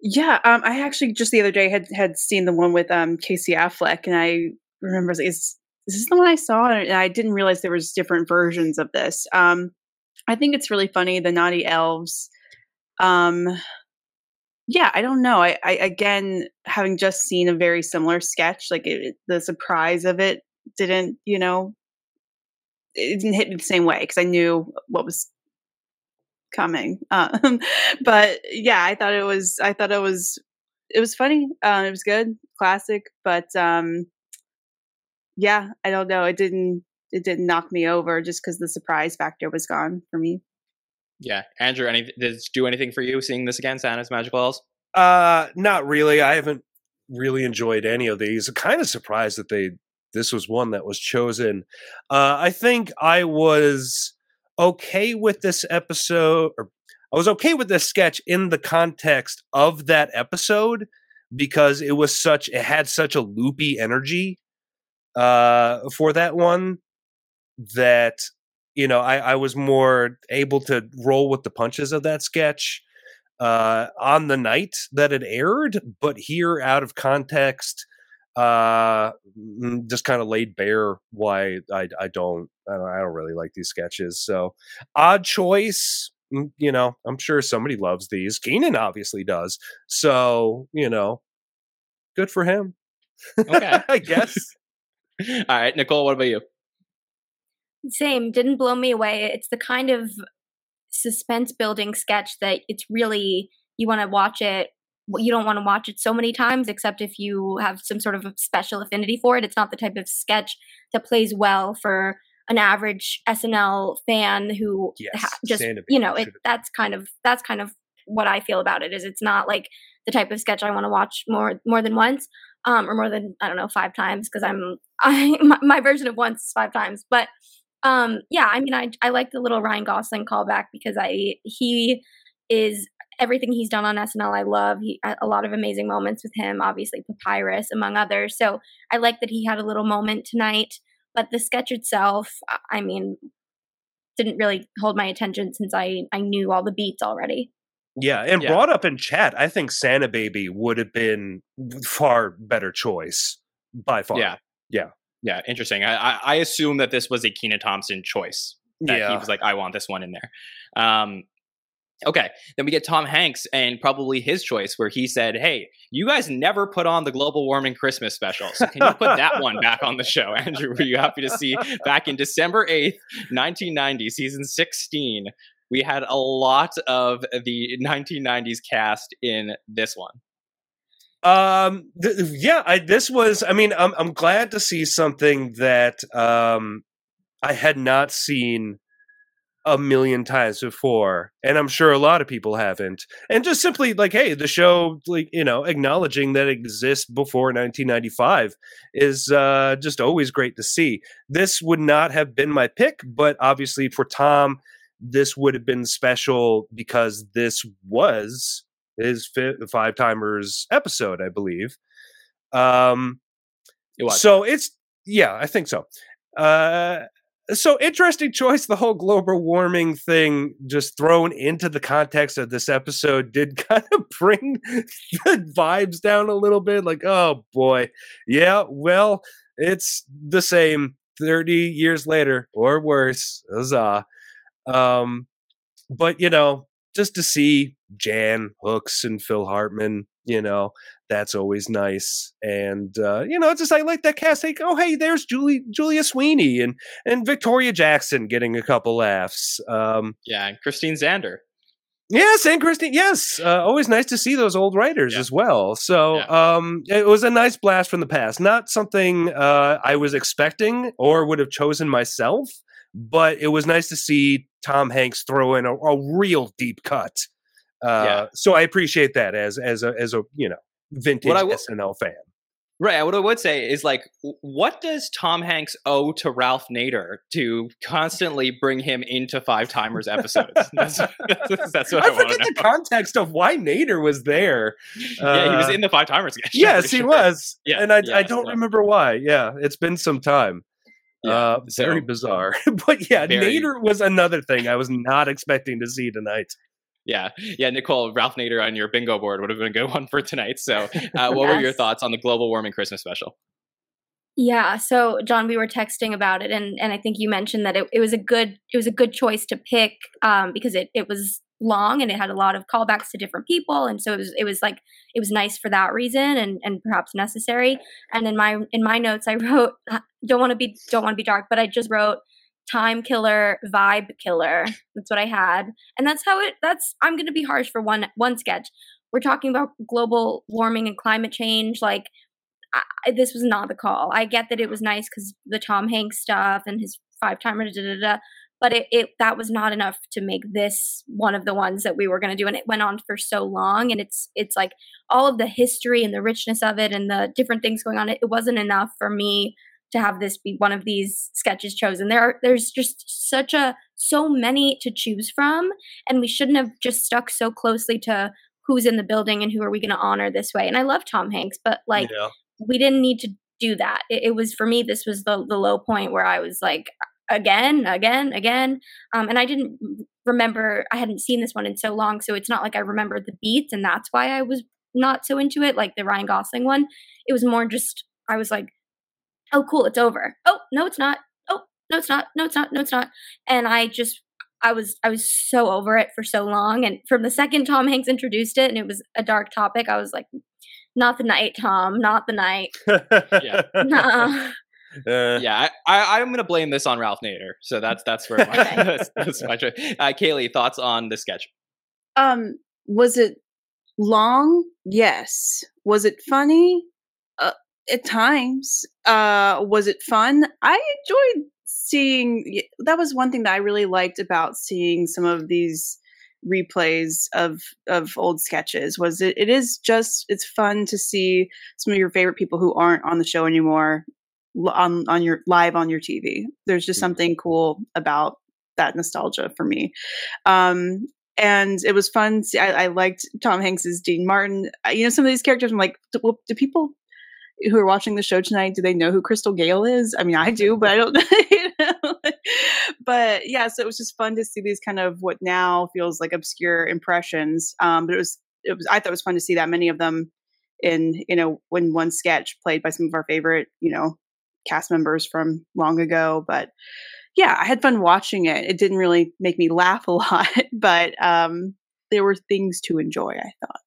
[SPEAKER 4] Yeah, um, I actually just the other day had had seen the one with um Casey Affleck, and I remember is is this the one I saw? And I didn't realize there was different versions of this. Um, I think it's really funny the naughty elves. Um, yeah, I don't know. I, I again having just seen a very similar sketch, like it, the surprise of it didn't, you know, it didn't hit me the same way because I knew what was coming. Um, <laughs> but yeah, I thought it was. I thought it was. It was funny. Um, it was good, classic. But um, yeah, I don't know. It didn't. It didn't knock me over just because the surprise factor was gone for me.
[SPEAKER 2] Yeah, Andrew, any did it do anything for you seeing this again, Santa's magical elves?
[SPEAKER 3] Uh, not really. I haven't really enjoyed any of these. Kind of surprised that they this was one that was chosen. Uh, I think I was okay with this episode, or I was okay with this sketch in the context of that episode because it was such it had such a loopy energy. Uh, for that one that you know I, I was more able to roll with the punches of that sketch uh, on the night that it aired, but here out of context, uh, just kind of laid bare why I, I don't I don't I don't really like these sketches. So odd choice. You know, I'm sure somebody loves these. Kenan obviously does. So you know, good for him.
[SPEAKER 2] Okay. <laughs>
[SPEAKER 3] I guess. <laughs>
[SPEAKER 2] All right, Nicole, what about you?
[SPEAKER 5] Same, didn't blow me away. It's the kind of suspense building sketch that it's really you want to watch it you don't want to watch it so many times except if you have some sort of a special affinity for it it's not the type of sketch that plays well for an average snl fan who
[SPEAKER 3] Yes,
[SPEAKER 5] ha- just you know it that's kind of that's kind of what i feel about it is it's not like the type of sketch i want to watch more more than once um or more than i don't know five times because i'm i <laughs> my, my version of once is five times but um yeah i mean i i like the little ryan gosling callback because i he is everything he's done on snl i love he a lot of amazing moments with him obviously papyrus among others so i like that he had a little moment tonight but the sketch itself I- i mean didn't really hold my attention since i i knew all the beats already
[SPEAKER 3] Yeah, and
[SPEAKER 2] Yeah.
[SPEAKER 3] brought up in chat, I think Santa Baby would have been far better choice by far.
[SPEAKER 2] Yeah.
[SPEAKER 3] Yeah.
[SPEAKER 2] Yeah, interesting. I, I, assume that this was a Kenan Thompson choice. That he was like, I want this one in there. Um, okay, then we get Tom Hanks and probably his choice, where he said, "Hey, you guys never put on the global warming Christmas special, so can you put that one <laughs> back on the show?" <laughs> Andrew, were you happy to see back in December eighth, nineteen ninety, season sixteen? We had a lot of the 1990s cast in this one.
[SPEAKER 3] Um. th- yeah. I, this was. I mean, I'm. I'm glad to see something that um, I had not seen a million times before, and I'm sure a lot of people haven't. And just simply like, hey, the show, like you know, acknowledging that exists before 1995 is uh, just always great to see. This would not have been my pick, but obviously for Tom, this would have been special because this was his five timers episode, I believe. Um,
[SPEAKER 2] It was.
[SPEAKER 3] so it's yeah, I think so. Uh, so interesting choice. The whole global warming thing, just thrown into the context of this episode, did <laughs> kind of bring the vibes down a little bit. Like, oh boy, yeah. Well, it's the same thirty years later, or worse. Huzzah! Um, but you know, just to see Jan Hooks and Phil Hartman, you know, that's always nice. And uh, you know, it's just I like that cast. Like, oh hey, there's Julie Julia Sweeney and and Victoria Jackson getting a couple laughs. Um,
[SPEAKER 2] yeah, and Christine Zander.
[SPEAKER 3] yes, and Christine. Yes, uh, always nice to see those old writers
[SPEAKER 2] Yeah.
[SPEAKER 3] as well. So
[SPEAKER 2] Yeah.
[SPEAKER 3] um, it was a nice blast from the past. Not something uh, I was expecting or would have chosen myself, but it was nice to see Tom Hanks throw in a, a real deep cut. Uh,
[SPEAKER 2] Yeah.
[SPEAKER 3] So I appreciate that as as a as a you know vintage
[SPEAKER 2] will-
[SPEAKER 3] SNL fan.
[SPEAKER 2] Right. What I would say is like, what does Tom Hanks owe to Ralph Nader to constantly bring him into Five Timers episodes? <laughs> that's, that's, that's what I,
[SPEAKER 3] I forget the context of why Nader was there.
[SPEAKER 2] yeah, he was
[SPEAKER 3] Uh,
[SPEAKER 2] in the Five Timers <laughs>
[SPEAKER 3] Yes, he
[SPEAKER 2] sure.
[SPEAKER 3] was.
[SPEAKER 2] Yeah,
[SPEAKER 3] and I,
[SPEAKER 2] yeah,
[SPEAKER 3] I don't
[SPEAKER 2] so-
[SPEAKER 3] remember why. Yeah, it's been some time.
[SPEAKER 2] Yeah,
[SPEAKER 3] uh, very bizarre. <laughs> but yeah,
[SPEAKER 2] Very-
[SPEAKER 3] Nader was another thing I was not expecting to see tonight.
[SPEAKER 2] Yeah, yeah, Nicole, Ralph Nader on your bingo board would have been a good <laughs> one for tonight. So, uh, <laughs> what were your thoughts on the global warming Christmas special?
[SPEAKER 5] Yeah, so Jon, we were texting about it, and and I think you mentioned that it, it was a good it was a good choice to pick um, because it it was long and it had a lot of callbacks to different people, and so it was it was like it was nice for that reason and and perhaps necessary. And in my in my notes, I wrote <laughs> don't want to be don't want to be dark, but I just wrote time killer vibe killer. That's what I had, and that's how it. That's I'm going to be harsh for one one sketch. We're talking about global warming and climate change, like I, this was not the call. I get that it was nice because the Tom Hanks stuff and his five timer, da, da, da, but it, it that was not enough to make this one of the ones that we were going to do. And it went on for so long, and it's it's like all of the history and the richness of it and the different things going on. It, it wasn't enough for me to have this be one of these sketches chosen. There are there's just such a so many to choose from, and we shouldn't have just stuck so closely to who's in the building and who are we going to honor this way. And I love Tom Hanks, but like
[SPEAKER 3] yeah.
[SPEAKER 5] we didn't need to do that. It, it was for me. This was the the low point where I was like, again, again, again. Um, and I didn't remember. I hadn't seen this one in so long, so it's not like I remembered the beats, and that's why I was not so into it. Like the Ryan Gosling one, it was more just I was like, oh, cool, it's over. Oh, no, it's not. Oh, no, it's not. No, it's not. No, it's not. And I just I was I was so over it for so long. And from the second Tom Hanks introduced it and it was a dark topic, I was like, not the night, Tom, not the night. <laughs>
[SPEAKER 2] Yeah. <laughs>
[SPEAKER 5] Nuh-uh.
[SPEAKER 3] Uh,
[SPEAKER 2] yeah, I, I, I'm going to blame this on Ralph Nader. So that's that's where my, <laughs> that's, that's my choice. Uh, Kaley, thoughts on the sketch?
[SPEAKER 4] Um, was it long? Yes. Was it funny? Uh, at times. Uh, was it fun? I enjoyed seeing. That was one thing that I really liked about seeing some of these replays of of old sketches was it, it is just it's fun to see some of your favorite people who aren't on the show anymore l- on on your live on your TV. There's just
[SPEAKER 2] Mhm.
[SPEAKER 4] something cool about that nostalgia for me. Um, and it was fun. See, I, I liked Tom Hanks's Dean Martin. You know, some of these characters. I'm like, well, do people who are watching the show tonight do they know who Crystal Gayle is? I mean, I do, but I don't. <laughs> You know? but yeah, so it was just fun to see these kind of what now feels like obscure impressions. Um, but it was it was I thought it was fun to see that many of them in you know when one sketch played by some of our favorite you know cast members from long ago. But yeah, I had fun watching it. It didn't really make me laugh a <laughs> lot, but um, there were things to enjoy. I thought.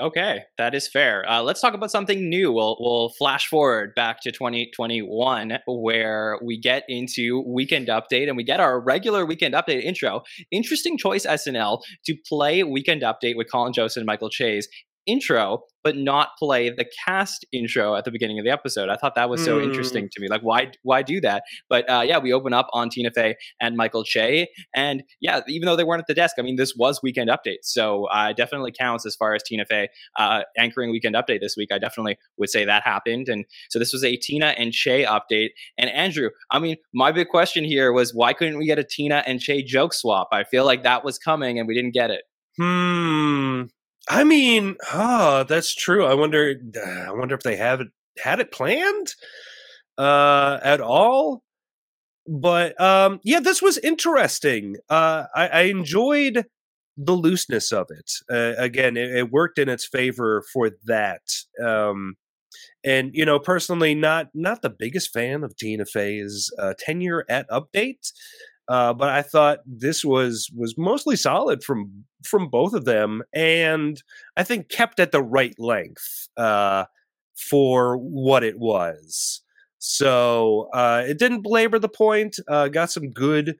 [SPEAKER 2] Okay, that is fair. Uh, let's talk about something new. We'll we'll flash forward back to 2021, where we get into Weekend Update and we get our regular Weekend Update intro. Interesting choice, SNL, to play Weekend Update with Colin Jost and Michael Che's intro, but not play the cast intro at the beginning of the episode. I thought that was so
[SPEAKER 3] Hmm.
[SPEAKER 2] interesting to me. Like, why why do that? But uh, yeah, we open up on Tina Fey and Michael Che, and yeah, even though they weren't at the desk, I mean, this was Weekend Update, so uh, it definitely counts as far as Tina Fey uh, anchoring Weekend Update this week. I definitely would say that happened, and so this was a Tina and Che update. And Andrew, I mean, my big question here was why couldn't we get a Tina and Che joke swap? I feel like that was coming, and we didn't get it.
[SPEAKER 3] Hmm. I mean, oh, that's true. I wonder. I wonder if they have it had it planned uh, at all. But um, yeah, this was interesting. Uh, I, I enjoyed the looseness of it. Uh, again, it, it worked in its favor for that. Um, and you know, personally, not not the biggest fan of Tina Fey's uh, tenure at Update. Uh, but I thought this was was mostly solid from from both of them, and I think kept at the right length uh, for what it was. So uh, it didn't belabor the point. Uh, got some good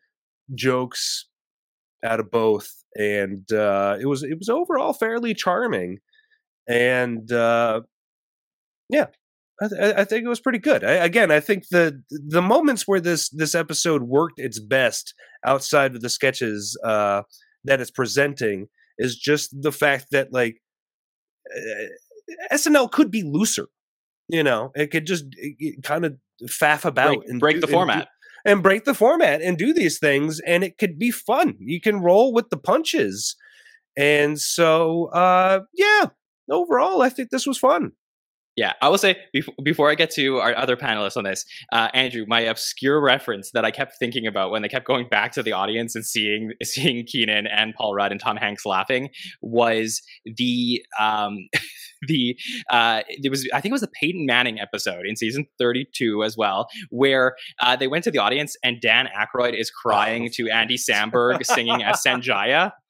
[SPEAKER 3] jokes out of both, and uh, it was it was overall fairly charming. And yeah, I, th- I think it was pretty good. I, again, I think the the moments where this this episode worked its best outside of the sketches uh, that it's presenting is just the fact that like uh, SNL could be looser. You know, it could just kind of faff about
[SPEAKER 2] Break,
[SPEAKER 3] and
[SPEAKER 2] break
[SPEAKER 3] do-
[SPEAKER 2] the
[SPEAKER 3] and do-
[SPEAKER 2] format.
[SPEAKER 3] and break the format and do these things and it could be fun you can roll with the punches and so uh yeah overall i think this was fun
[SPEAKER 2] Yeah, I will say before, before I get to our other panelists on this, uh, Andrew, my obscure reference that I kept thinking about when they kept going back to the audience and seeing <laughs> seeing Kenan and Paul Rudd and Tom Hanks laughing was the um, <laughs> the uh, there was I think it was the Peyton Manning episode in season thirty two as well, where uh, they went to the audience and Dan Aykroyd is crying to Andy Samberg singing as Sanjaya. <laughs>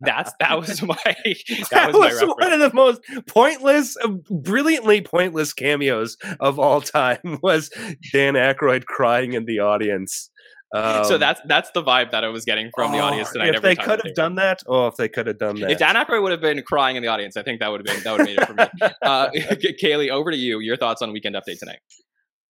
[SPEAKER 2] That's that was my <laughs> <laughs> that,
[SPEAKER 3] that
[SPEAKER 2] was, my
[SPEAKER 3] was one of the most pointless uh, brilliantly pointless cameos of all time <laughs> was dan Aykroyd crying in the audience
[SPEAKER 2] so
[SPEAKER 3] Um,
[SPEAKER 2] that's that's the vibe that I was getting from the audience
[SPEAKER 3] oh,
[SPEAKER 2] tonight.
[SPEAKER 3] if
[SPEAKER 2] every
[SPEAKER 3] they
[SPEAKER 2] time
[SPEAKER 3] could have done that oh if they could have done that
[SPEAKER 2] If Dan Aykroyd would have been crying in the audience, I think that would have been that would have made it for me. Uh, Kaley, over to you. Your thoughts on Weekend Update tonight?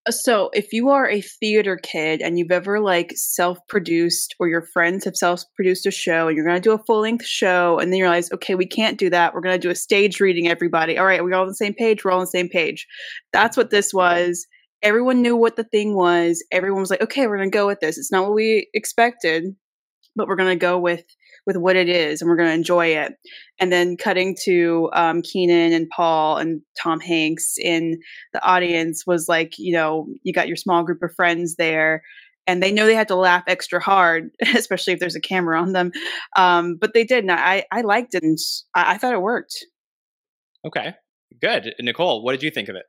[SPEAKER 4] So, if you are a theater kid and you've ever like self-produced or your friends have self-produced a show and you're going to do a full-length show and then you realize, okay, we can't do that. We're going to do a stage reading everybody. All right, we're all on the same page. We're all on the same page. That's what this was. Everyone knew what the thing was. Everyone was like, okay, we're going to go with this. It's not what we expected, but we're going to go with with what it is and we're going to enjoy it. And then cutting to um, Kenan and Paul and Tom Hanks in the audience was like, you know, you got your small group of friends there and they know they had to laugh extra hard, <laughs> especially if there's a camera on them. Um, but they did. And I, I liked it and I, I thought it worked.
[SPEAKER 2] Okay, good. Nicole, what did you think of it?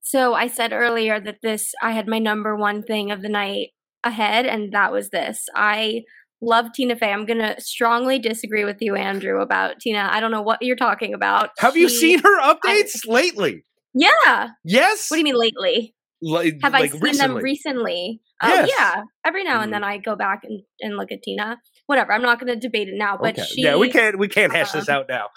[SPEAKER 5] So I said earlier that this, I had my number one thing of the night ahead, and that was this. I love Tina Fey. I'm going to strongly disagree with you, Andrew, about Tina. I don't know what you're talking about.
[SPEAKER 3] Have she, you seen her updates I, lately?
[SPEAKER 5] Yeah.
[SPEAKER 3] Yes.
[SPEAKER 5] What do you mean lately?
[SPEAKER 3] Like,
[SPEAKER 5] Have
[SPEAKER 3] like
[SPEAKER 5] I seen
[SPEAKER 3] recently?
[SPEAKER 5] them recently?
[SPEAKER 3] Yes.
[SPEAKER 5] Oh, yeah. Every now and
[SPEAKER 3] Mm.
[SPEAKER 5] then I go back and, and look at Tina. Whatever. I'm not going to debate it now, but
[SPEAKER 3] Okay.
[SPEAKER 5] she.
[SPEAKER 3] yeah, we can't we can't hash this
[SPEAKER 5] um,
[SPEAKER 3] out now.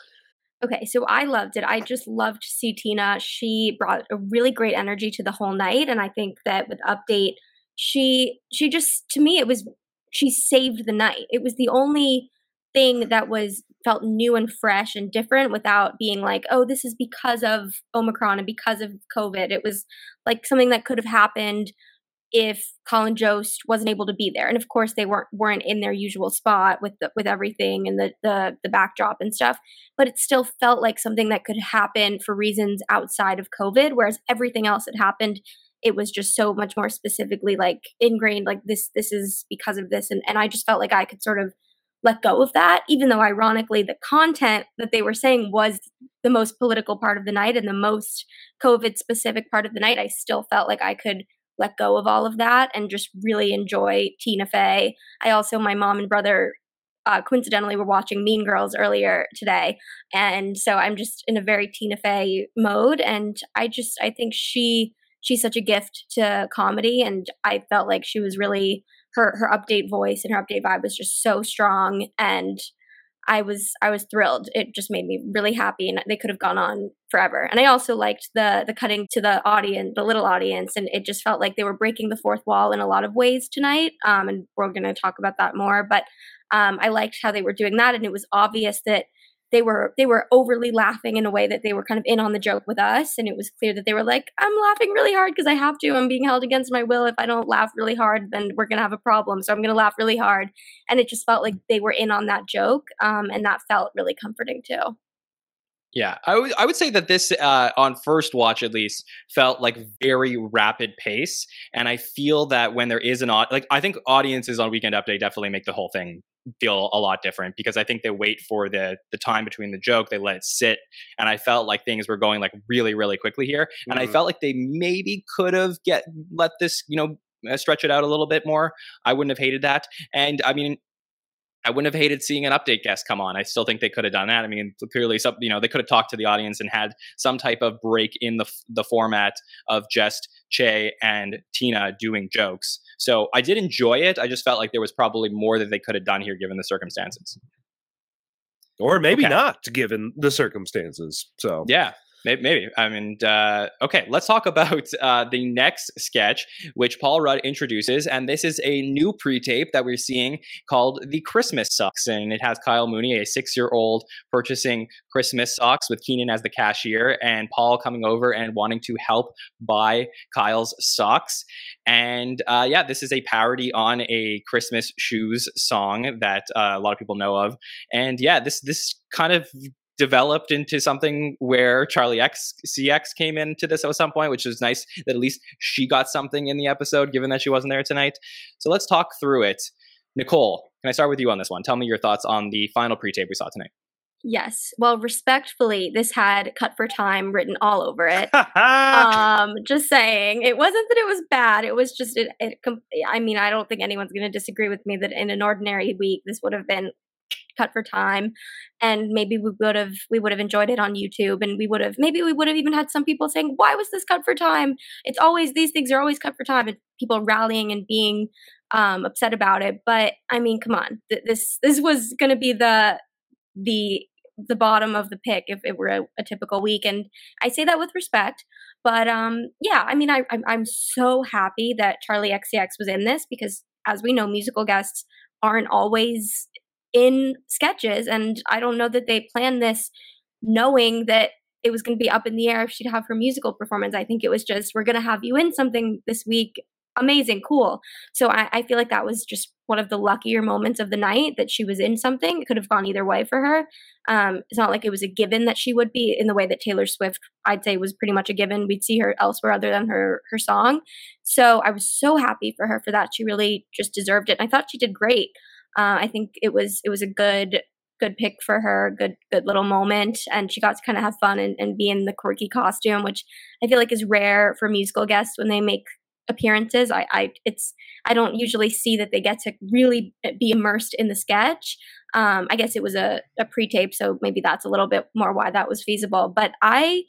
[SPEAKER 5] Okay, so I loved it. I just loved to see Tina. She brought a really great energy to the whole night, and I think that with update, she she just to me it was she saved the night. It was the only thing that was felt new and fresh and different without being like, oh, this is because of Omicron and because of COVID. It was like something that could have happened if Colin Jost wasn't able to be there. And of course they weren't weren't in their usual spot with the, with everything and the, the the backdrop and stuff. But it still felt like something that could happen for reasons outside of COVID, whereas everything else that happened, it was just so much more specifically like ingrained, like this this is because of this. And and I just felt like I could sort of let go of that, even though ironically the content that they were saying was the most political part of the night and the most COVID specific part of the night, I still felt like I could let go of all of that and just really enjoy Tina Fey. I also, my mom and brother uh, coincidentally were watching Mean Girls earlier today. And so I'm just in a very Tina Fey mode. And I just, I think she, she's such a gift to comedy. And I felt like she was really, her, her update voice and her update vibe was just so strong. And I was I was thrilled. It just made me really happy, and they could have gone on forever. And I also liked the the cutting to the audience, the little audience, and it just felt like they were breaking the fourth wall in a lot of ways tonight. Um, and we're going to talk about that more. But um, I liked how they were doing that, and it was obvious that they were they were overly laughing in a way that they were kind of in on the joke with us. And it was clear that they were like i'm laughing really hard because i have to. I'm being held against my will. If i don't laugh really hard then we're going to have a problem. So i'm going to laugh really hard. And it just felt like they were in on that joke um, and that felt really comforting too.
[SPEAKER 2] Yeah, I would I would say that this uh, on first watch at least felt like very rapid pace, and I feel that when there is an au- like I think audiences on Weekend Update definitely make the whole thing feel a lot different because I think they wait for the the time between the joke, they let it sit, and I felt like things were going like really really quickly here, and I
[SPEAKER 3] Mhm.
[SPEAKER 2] felt like they maybe could have get let this you know uh, stretch it out a little bit more. I wouldn't have hated that, and I mean I wouldn't have hated seeing an update guest come on. I still think they could have done that. I mean, clearly, some you know they could have talked to the audience and had some type of break in the the format of just Che and Tina doing jokes. So I did enjoy it. I just felt like there was probably more that they could have done here given the circumstances.
[SPEAKER 3] Or maybe
[SPEAKER 2] Okay.
[SPEAKER 3] not, given the circumstances. So
[SPEAKER 2] Yeah, maybe. I mean, uh, okay, let's talk about <laughs> uh, the next sketch, which Paul Rudd introduces. And this is a new pre tape that we're seeing called The Christmas Socks. And it has Kyle Mooney, a six year old, purchasing Christmas socks with Kenan as the cashier, and Paul coming over and wanting to help buy Kyle's socks. And uh, yeah, this is a parody on a Christmas shoes song that uh, a lot of people know of. And yeah, this this kind of developed into something where Charlie X CX came into this at some point, which is nice that at least she got something in the episode, given that she wasn't there tonight. So let's talk through it. Nicole, can I start with you on this one? Tell me your thoughts on the final pre-tape we saw tonight.
[SPEAKER 5] yes well respectfully this had cut for time written all over it <laughs> um just saying it wasn't that it was bad it was just it, it i mean i don't think anyone's going to disagree with me that in an ordinary week this would have been cut for time and maybe we would have we would have enjoyed it on youtube and we would have maybe we would have even had some people saying why was this cut for time? It's always these things are always cut for time and people rallying and being um upset about it but i mean come on th- this this was going to be the the the bottom of the pick if it were a, a typical week and i say that with respect but um yeah i mean I, I'm, I'm so happy that charli xcx was in this because as we know musical guests aren't always in sketches and i don't know that they planned this knowing that it was going to be up in the air if she'd have her musical performance i think it was just we're going to have you in something this week amazing cool so I, I feel like that was just one of the luckier moments of the night that she was in something. It could have gone either way for her. Um, it's not like it was a given that she would be in the way that Taylor Swift, I'd say, was pretty much a given. We'd see her elsewhere other than her her song. So I was so happy for her for that. She really just deserved it. And I thought she did great. Uh, I think it was it was a good good pick for her, good good little moment, and she got to kind of have fun and, and be in the quirky costume, which I feel like is rare for musical guests when they make appearances. I, I it's I don't usually see that they get to really be immersed in the sketch. Um, I guess it was a, a pre-tape, so maybe that's a little bit more why that was feasible. But I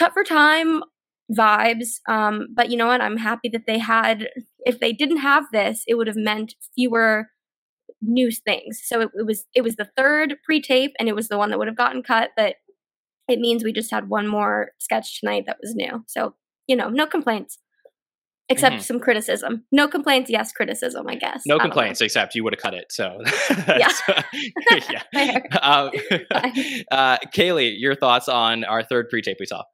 [SPEAKER 5] cut for time vibes. Um, but you know what? I'm happy that they had. If they didn't have this, it would have meant fewer news things. So it, it was it was the third pre-tape, and it was the one that would have gotten cut. But it means we just had one more sketch tonight that was new. So you know, no complaints except mm-hmm. some criticism. No complaints, yes, criticism, I guess.
[SPEAKER 2] No complaints, except you would have cut it. So, <laughs> yeah. <laughs> <laughs> yeah. uh, uh, Kaley, your thoughts on our third pre tape we saw?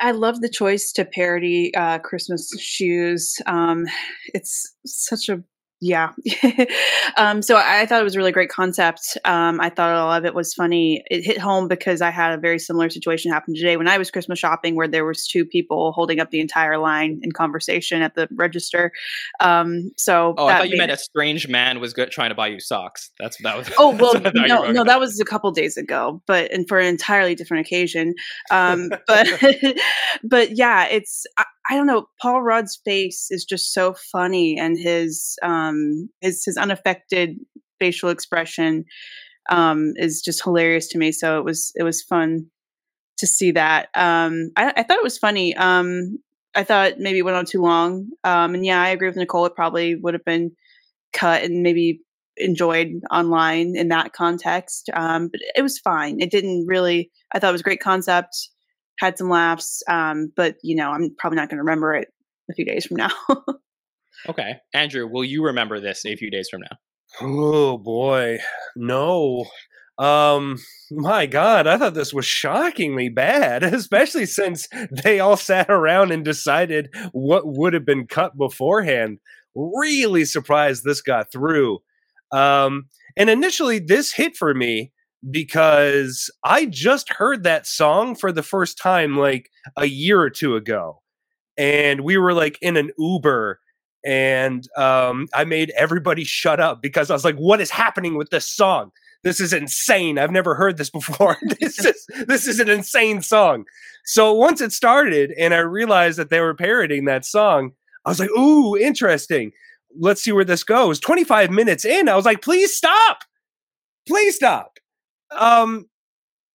[SPEAKER 4] I love the choice to parody uh, Christmas shoes. Um, it's such a yeah. <laughs> um, so I, thought it was a really great concept. Um, I thought a lot of it was funny. It hit home because I had a very similar situation happen today when I was Christmas shopping, where there was two people holding up the entire line in conversation at the register. Um, so
[SPEAKER 2] oh, I thought you meant a strange man was good, trying to buy you socks. That's that was.
[SPEAKER 4] Oh <laughs> well, no, no, that was a couple days ago, but and for an entirely different occasion. <laughs> Um, but but yeah, it's. I, I don't know. Paul Rudd's face is just so funny, and his um, his his unaffected facial expression um, is just hilarious to me. So it was it was fun to see that. Um, I, I thought it was funny. Um, I thought maybe it went on too long. Um, and yeah, I agree with Nicole. It probably would have been cut and maybe enjoyed online in that context. Um, but it was fine. It didn't really. I thought it was a great concept had some laughs. Um, but you know, I'm probably not going to remember it a few days from now. <laughs>
[SPEAKER 2] okay, Andrew, will you remember this a few days from now?
[SPEAKER 3] Oh boy, no. Um, my God, I thought this was shockingly bad, <laughs> especially since they all sat around and decided what would have been cut beforehand. Really surprised this got through. Um, and initially, this hit for me because I just heard that song for the first time like a year or two ago. And we were like in an Uber and um, I made everybody shut up because I was like, what is happening with this song? This is insane. I've never heard this <laughs> before. this is this is an insane song. So once it started and I realized that they were parodying that song, I was like, ooh, interesting. Let's see where this goes. 25 minutes in, I was like, please stop. Please stop um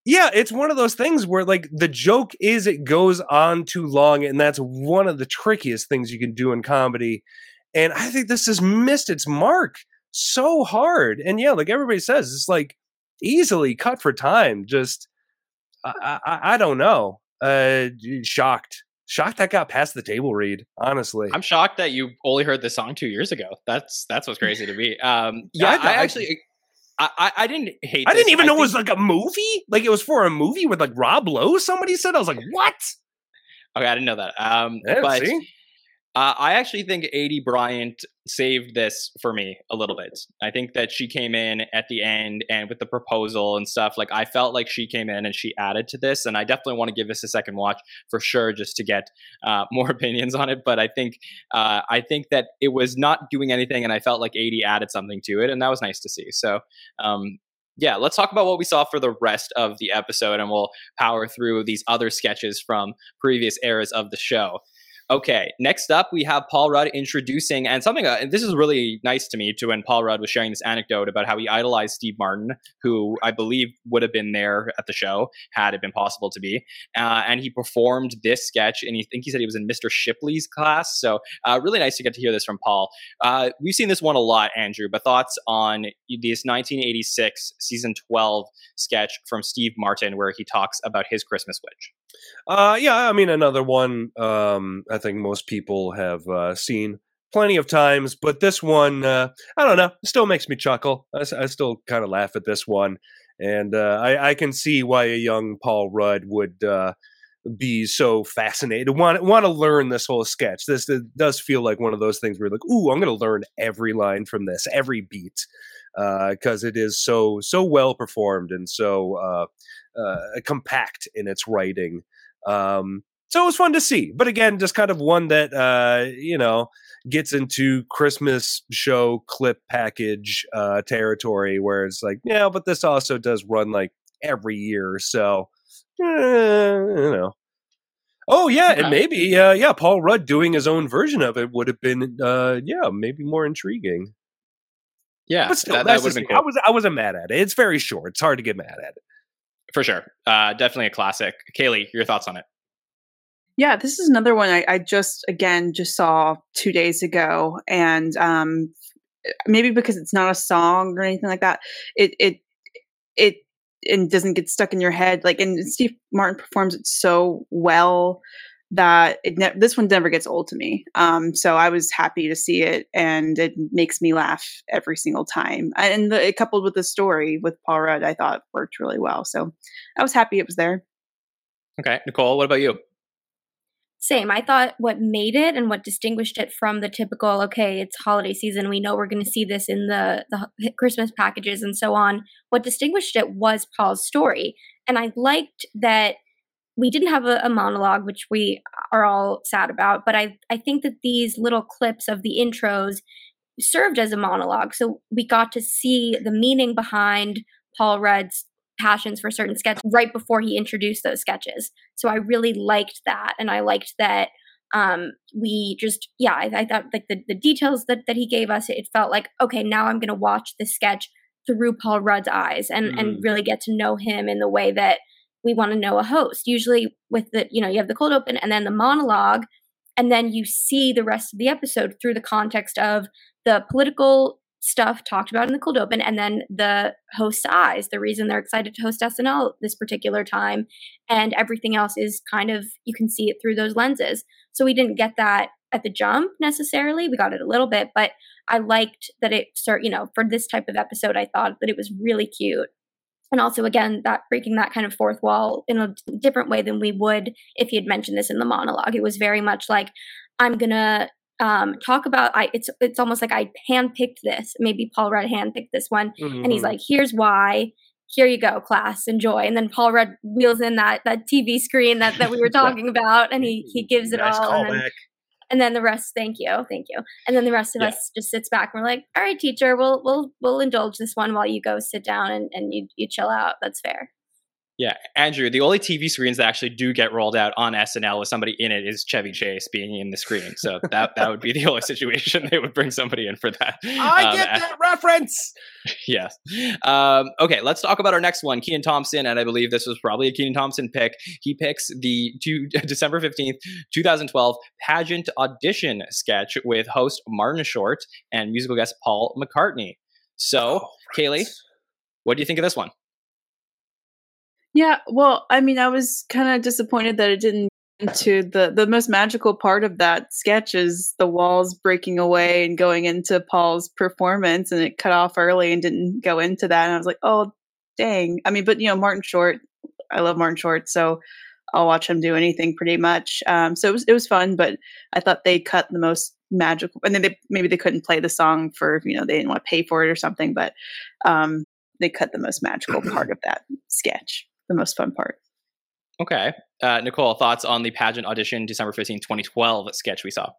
[SPEAKER 3] yeah, it's one of those things where like the joke is it goes on too long, and that's one of the trickiest things you can do in comedy. And I think this has missed its mark so hard. And yeah, like everybody says, it's like easily cut for time. Just I, I, I don't know. Uh, shocked, shocked that got past the table read. Honestly,
[SPEAKER 2] I'm shocked that you only heard the song two years ago. That's that's what's <laughs> crazy to me. Um, yeah, I, I actually I, I didn't hate.
[SPEAKER 3] I didn't even I know think... it was like a movie. Like it was for a movie with like Rob Lowe. Somebody said I was like, what?
[SPEAKER 2] Okay, I didn't know that. Um, yeah, but see? Uh, I actually think Aidy Bryant saved this for me a little bit. I think that she came in at the end and with the proposal and stuff, like I felt like she came in and she added to this. And I definitely want to give this a second watch for sure, just to get uh, <laughs> more opinions on it. But I think uh, I think that it was not doing anything, and I felt like Aidy added something to it, and that was nice to see. So. Um, yeah, let's talk about what we saw for the rest of the episode, and we'll power through these other sketches from previous eras of the show. Okay, next up we have Paul Rudd introducing, and something uh, this is really nice to me too. When Paul Rudd was sharing this anecdote about how he idolized Steve Martin, who I believe would have been there at the show had it been possible to be, uh, and he performed this sketch, and he think he said he was in Mr. Shipley's class. So uh, really nice to get to hear this from Paul. Uh, we've seen this one a lot, Andrew, but thoughts on this 1986 season 12 sketch from Steve Martin where he talks about his Christmas witch.
[SPEAKER 3] Uh, yeah, I mean another one. Um, I think most people have uh, seen plenty of times, but this one, uh, I don't know, still makes me chuckle. I, I still kind of laugh at this one, and uh, I, I, can see why a young Paul Rudd would uh, be so fascinated want want to learn this whole sketch this does feel like one of those things where you're like ooh i'm going to learn every line from this every beat because uh, it is so so well performed and so uh, uh, compact in its writing um, so it was fun to see but again just kind of one that uh, you know gets into christmas show clip package uh, territory where it's like yeah but this also does run like every year so eh, you know Oh yeah, okay. and maybe uh, yeah, Paul Rudd doing his own version of it would have been uh, yeah, maybe more intriguing.
[SPEAKER 2] Yeah,
[SPEAKER 3] but still, that, that would have been. Cool. I was I wasn't mad at it. It's very short. It's hard to get mad at it.
[SPEAKER 2] For sure, uh, definitely a classic. Kaley, your thoughts on it?
[SPEAKER 4] Yeah, this is another one I, I just again just saw two days ago, and um, maybe because it's not a song or anything like that, it it it and doesn't get stuck in your head. Like, and Steve Martin performs it so well that it ne- this one never gets old to me. Um, so I was happy to see it, and it makes me laugh every single time. And the, it coupled with the story with Paul Rudd, I thought worked really well. So I was happy it was there.
[SPEAKER 2] Okay, Nicole, what about you?
[SPEAKER 5] Same. I thought what made it and what distinguished it from the typical, okay, it's holiday season. We know we're going to see this in the, the Christmas packages and so on. What distinguished it was Paul's story. And I liked that we didn't have a, a, monologue, which we are all sad about, but I, I think that these little clips of the intros served as a monologue. So we got to see the meaning behind Paul Rudd's passions for certain sketches right before he introduced those sketches. So I really liked that. And I liked that um, we just, yeah, I, I thought like the, the details that, that he gave us, it felt like, okay, now I'm going to watch this sketch through Paul Rudd's eyes and, mm. and really get to know him in the way that we want to know a host. Usually with the, you know, you have the cold open and then the monologue, and then you see the rest of the episode through the context of the political stuff talked about in the cold open and then the host's eyes the reason they're excited to host snl this particular time and everything else is kind of you can see it through those lenses so we didn't get that at the jump necessarily we got it a little bit but i liked that it start you know for this type of episode i thought that it was really cute and also again that breaking that kind of fourth wall in a different way than we would if he had mentioned this in the monologue it was very much like i'm gonna um, talk about I it's it's almost like I handpicked this. Maybe Paul Rudd handpicked this one, mm-hmm. and he's mm-hmm. like, "Here's why." Here you go, class. Enjoy. And then Paul Rudd wheels in that that TV screen that, that we were <laughs> talking about, and he he gives it nice all. And then, the rest, thank you, thank you. And then the rest of yeah. us just sits back and we're like, "All right, teacher, we'll we'll we'll indulge this one while you go sit down and and you you chill out. That's fair."
[SPEAKER 2] Yeah, Andrew, the only TV screens that actually do get rolled out on SNL with somebody in it is Chevy Chase being in the screen. So that that would be the only situation they would bring somebody in for that.
[SPEAKER 3] I um, get that reference. <laughs>
[SPEAKER 2] Yes. Um, okay, let's talk about our next one, Kenan Thompson, and I believe this was probably a Kenan Thompson pick. He picks the two, <laughs> December fifteenth, two thousand twelve pageant audition sketch with host Martin Short and musical guest Paul McCartney. So, oh, right. Kaley, what do you think of this one?
[SPEAKER 4] Yeah, well, I mean, I was kind of disappointed that it didn't into the the most magical part of that sketch is the walls breaking away and going into Paul's performance and it cut off early and didn't go into that and I was like, "Oh, dang." I mean, but you know, Martin Short, I love Martin Short, so I'll watch him do anything pretty much. Um, so it was it was fun, but I thought they cut the most magical and then they maybe they couldn't play the song for, you know, they didn't want to pay for it or something, but um, they cut the most magical part of that sketch the most fun part.
[SPEAKER 2] Okay. Uh, Nicole, thoughts on the pageant audition December 15, 2012 sketch we saw?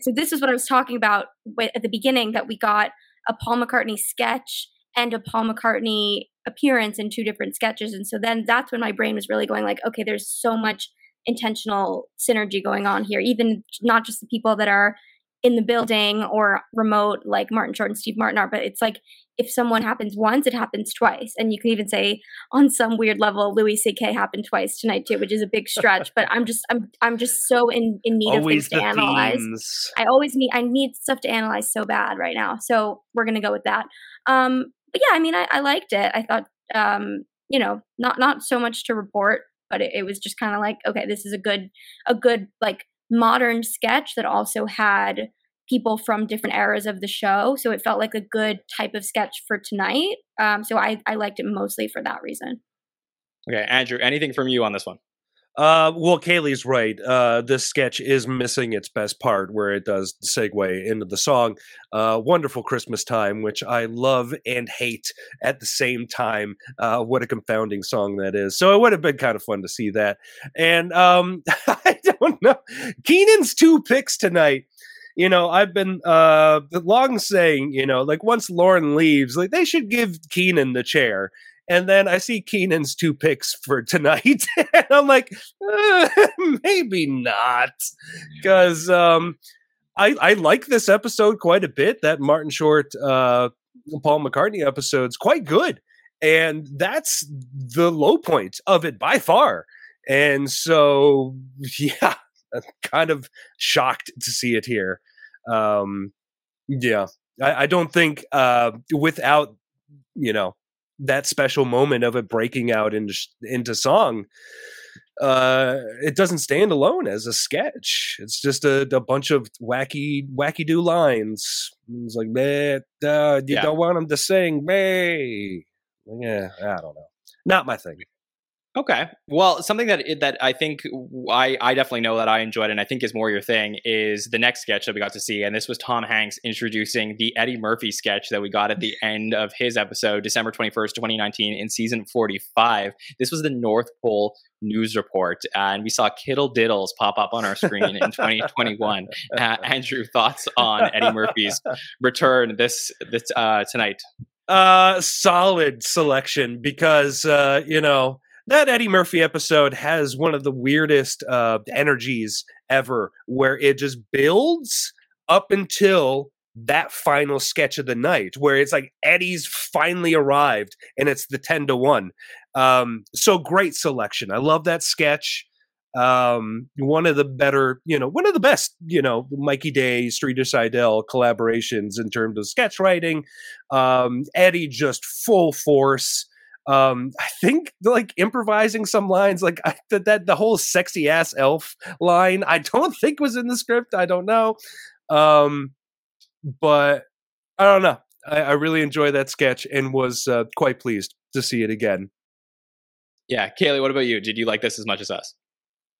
[SPEAKER 5] So, this is what I was talking about at the beginning that we got a Paul McCartney sketch and a Paul McCartney appearance in two different sketches. And so then that's when my brain was really going like, okay, there's so much intentional synergy going on here, even not just the people that are in the building or remote like Martin Short and Steve Martin are, but it's like if someone happens once, it happens twice. And you can even say on some weird level, Louis C.K. happened twice tonight too, which is a big stretch. but I'm just I'm I'm just so in, in need always of things to analyze. Themes. I always need I need stuff to analyze so bad right now. So we're gonna go with that. Um but yeah, I mean I, I liked it. I thought um, you know, not not so much to report, but it, it was just kind of like, okay, this is a good a good like modern sketch that also had people from different eras of the show. So it felt like a good type of sketch for tonight. Um, so I, I liked it mostly for that reason.
[SPEAKER 2] Okay, Andrew, anything from you on this one?
[SPEAKER 3] Uh, well, Kaley's right. Uh, this sketch is missing its best part, where it does segue into the song uh, "Wonderful Christmas Time," which I love and hate at the same time. Uh, what a confounding song that is! So it would have been kind of fun to see that. And um, <laughs> I don't know, Kenan's two picks tonight you know, I've been uh long saying, you know, like once Lorne leaves, like they should give Keenan the chair. And then I see Kenan's two picks for tonight. <laughs> and I'm like, uh, <laughs> maybe not. Because um, I, I like this episode quite a bit. That Martin Short, uh, Paul McCartney episode's quite good. And that's the low point of it by far. And so, <laughs> yeah, I'm kind of shocked to see it here. Um, yeah, I, I don't think uh, without, you know, that special moment of it breaking out into into song uh it doesn't stand alone as a sketch it's just a, a bunch of wacky wacky do lines it's like man uh, you yeah. don't want them to sing May. yeah i don't know not my thing
[SPEAKER 2] Okay. Well, something that that I think I I definitely know that I enjoyed and I think is more your thing is the next sketch that we got to see, and this was Tom Hanks introducing the Eddie Murphy sketch that we got at the end of his episode, December twenty first, twenty nineteen, in season forty five. This was the North Pole news report, uh, and we saw Kittle Diddles pop up on our screen in twenty twenty one. Uh, <laughs> Andrew, thoughts on Eddie Murphy's return this this uh, tonight?
[SPEAKER 3] Uh, solid selection because uh, you know that Eddie Murphy episode has one of the weirdest uh, energies ever, where it just builds up until that final sketch of the night, where it's like Eddie's finally arrived, and it's the ten to one. Um, so great selection. I love that sketch. Um, one of the better, you know, one of the best, you know, Mikey Day, Streeter Seidel collaborations in terms of sketch writing. Um, Eddie just full force um i think like improvising some lines like I, that, that the whole sexy ass elf line i don't <laughs> think was in the script i don't know um but i don't know i, I really enjoyed that sketch and was uh, quite pleased to see it again.
[SPEAKER 2] Yeah kaley what about you? Did you like this as much as us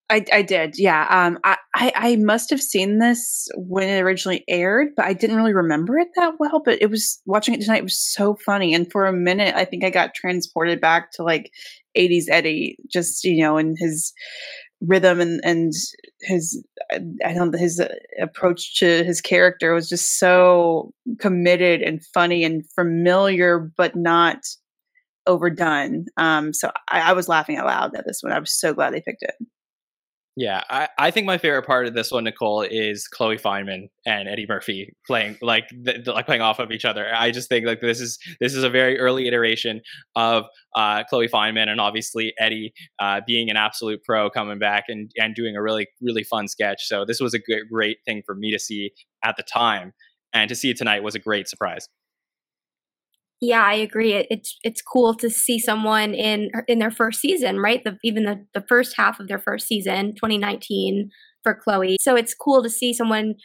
[SPEAKER 4] I, I did, yeah. Um, I, I, I must have seen this when it originally aired, but I didn't really remember it that well. But it was watching it tonight was so funny, and for a minute, I think I got transported back to like '80s Eddie, just you know, and his rhythm and and his I don't his approach to his character was just so committed and funny and familiar, but not overdone. Um, so I, I was laughing out loud at this one. I was so glad they picked it.
[SPEAKER 2] Yeah, I, I think my favorite part of this one, Nicole, is Chloe Fineman and Eddie Murphy playing like like playing off of each other. I just think like this is this is a very early iteration of uh, Chloe Fineman and obviously Eddie uh, being an absolute pro coming back and and doing a really really fun sketch. So this was a good, great thing for me to see at the time, and to see it tonight was a great surprise.
[SPEAKER 5] Yeah, I agree. It, it's it's cool to see someone in in their first season, right? The, even the the first half of their first season, 2019 for Chloe. So it's cool to see someone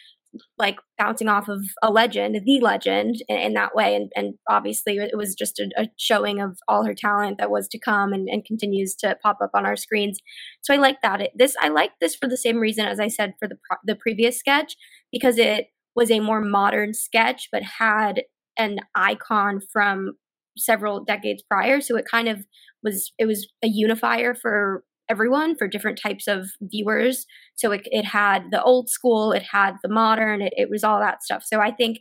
[SPEAKER 5] like bouncing off of a legend, the legend, in, in that way. And, and obviously, it was just a, a, showing of all her talent that was to come and, and continues to pop up on our screens. So I like that. It, this I like this for the same reason as I said for the the previous sketch because it was a more modern sketch, but had an icon from several decades prior. So it kind of was it was a unifier for everyone for different types of viewers. So it, it had the old school, it had the modern, it, it was all that stuff. So I think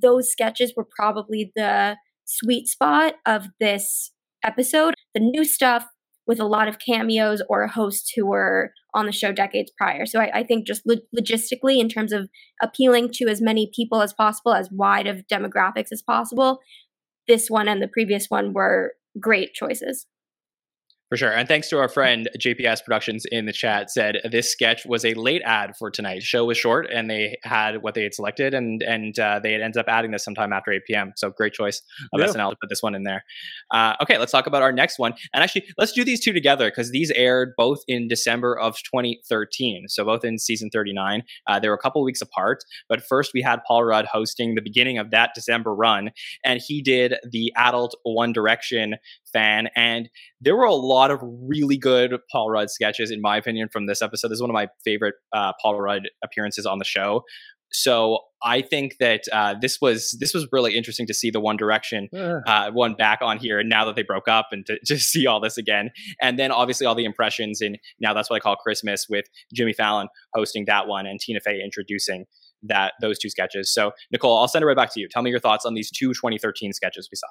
[SPEAKER 5] those sketches were probably the sweet spot of this episode. The new stuff with a lot of cameos or hosts who were on the show decades prior. So I, I think just lo- logistically, in terms of appealing to as many people as possible, as wide of demographics as possible, this one and the previous one were great choices.
[SPEAKER 2] For sure. And thanks to our friend JPS Productions in the chat said this sketch was a late ad for tonight. show was short and they had what they had selected and and uh, they had ended up adding this sometime after 8 p.m. So great choice of yeah. SNL to put this one in there. Uh, okay, let's talk about our next one. And actually, let's do these two together because these aired both in December of 2013. So both in season 39. Uh, they were a couple weeks apart. But first, we had Paul Rudd hosting the beginning of that December run, and he did the adult One Direction fan. And there were a lot of really good Paul Rudd sketches, in my opinion, from this episode. This is one of my favorite uh, Paul Rudd appearances on the show. So I think that uh, this was this was really interesting to see the One Direction uh, one back on here, and now that they broke up, and to, <laughs> to see all this again, and then obviously all the impressions, and now that's what I call Christmas with Jimmy Fallon hosting that one and Tina Fey introducing that those two sketches. So Nicole, I'll send it right back to you. Tell me your thoughts on these two 2013 sketches we saw.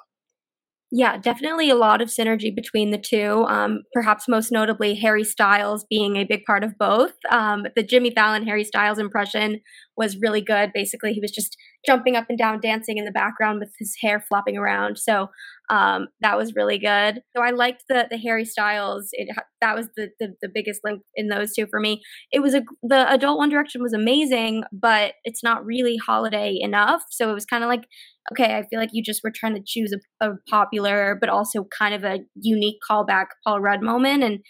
[SPEAKER 5] Yeah, definitely a lot of synergy between the two. Um, perhaps most notably, Harry Styles being a big part of both. Um, the Jimmy Fallon Harry Styles impression was really good. Basically, he was just jumping up and down, dancing in the background with his hair flopping around. So um, that was really good. So I liked the the Harry Styles. It, that was the, the, the biggest link in those two for me. It was a the adult One Direction was amazing, but it's not really holiday enough. So it was kind of like okay, I feel like you just were trying to choose a, a popular but also kind of a unique callback Paul Rudd moment. And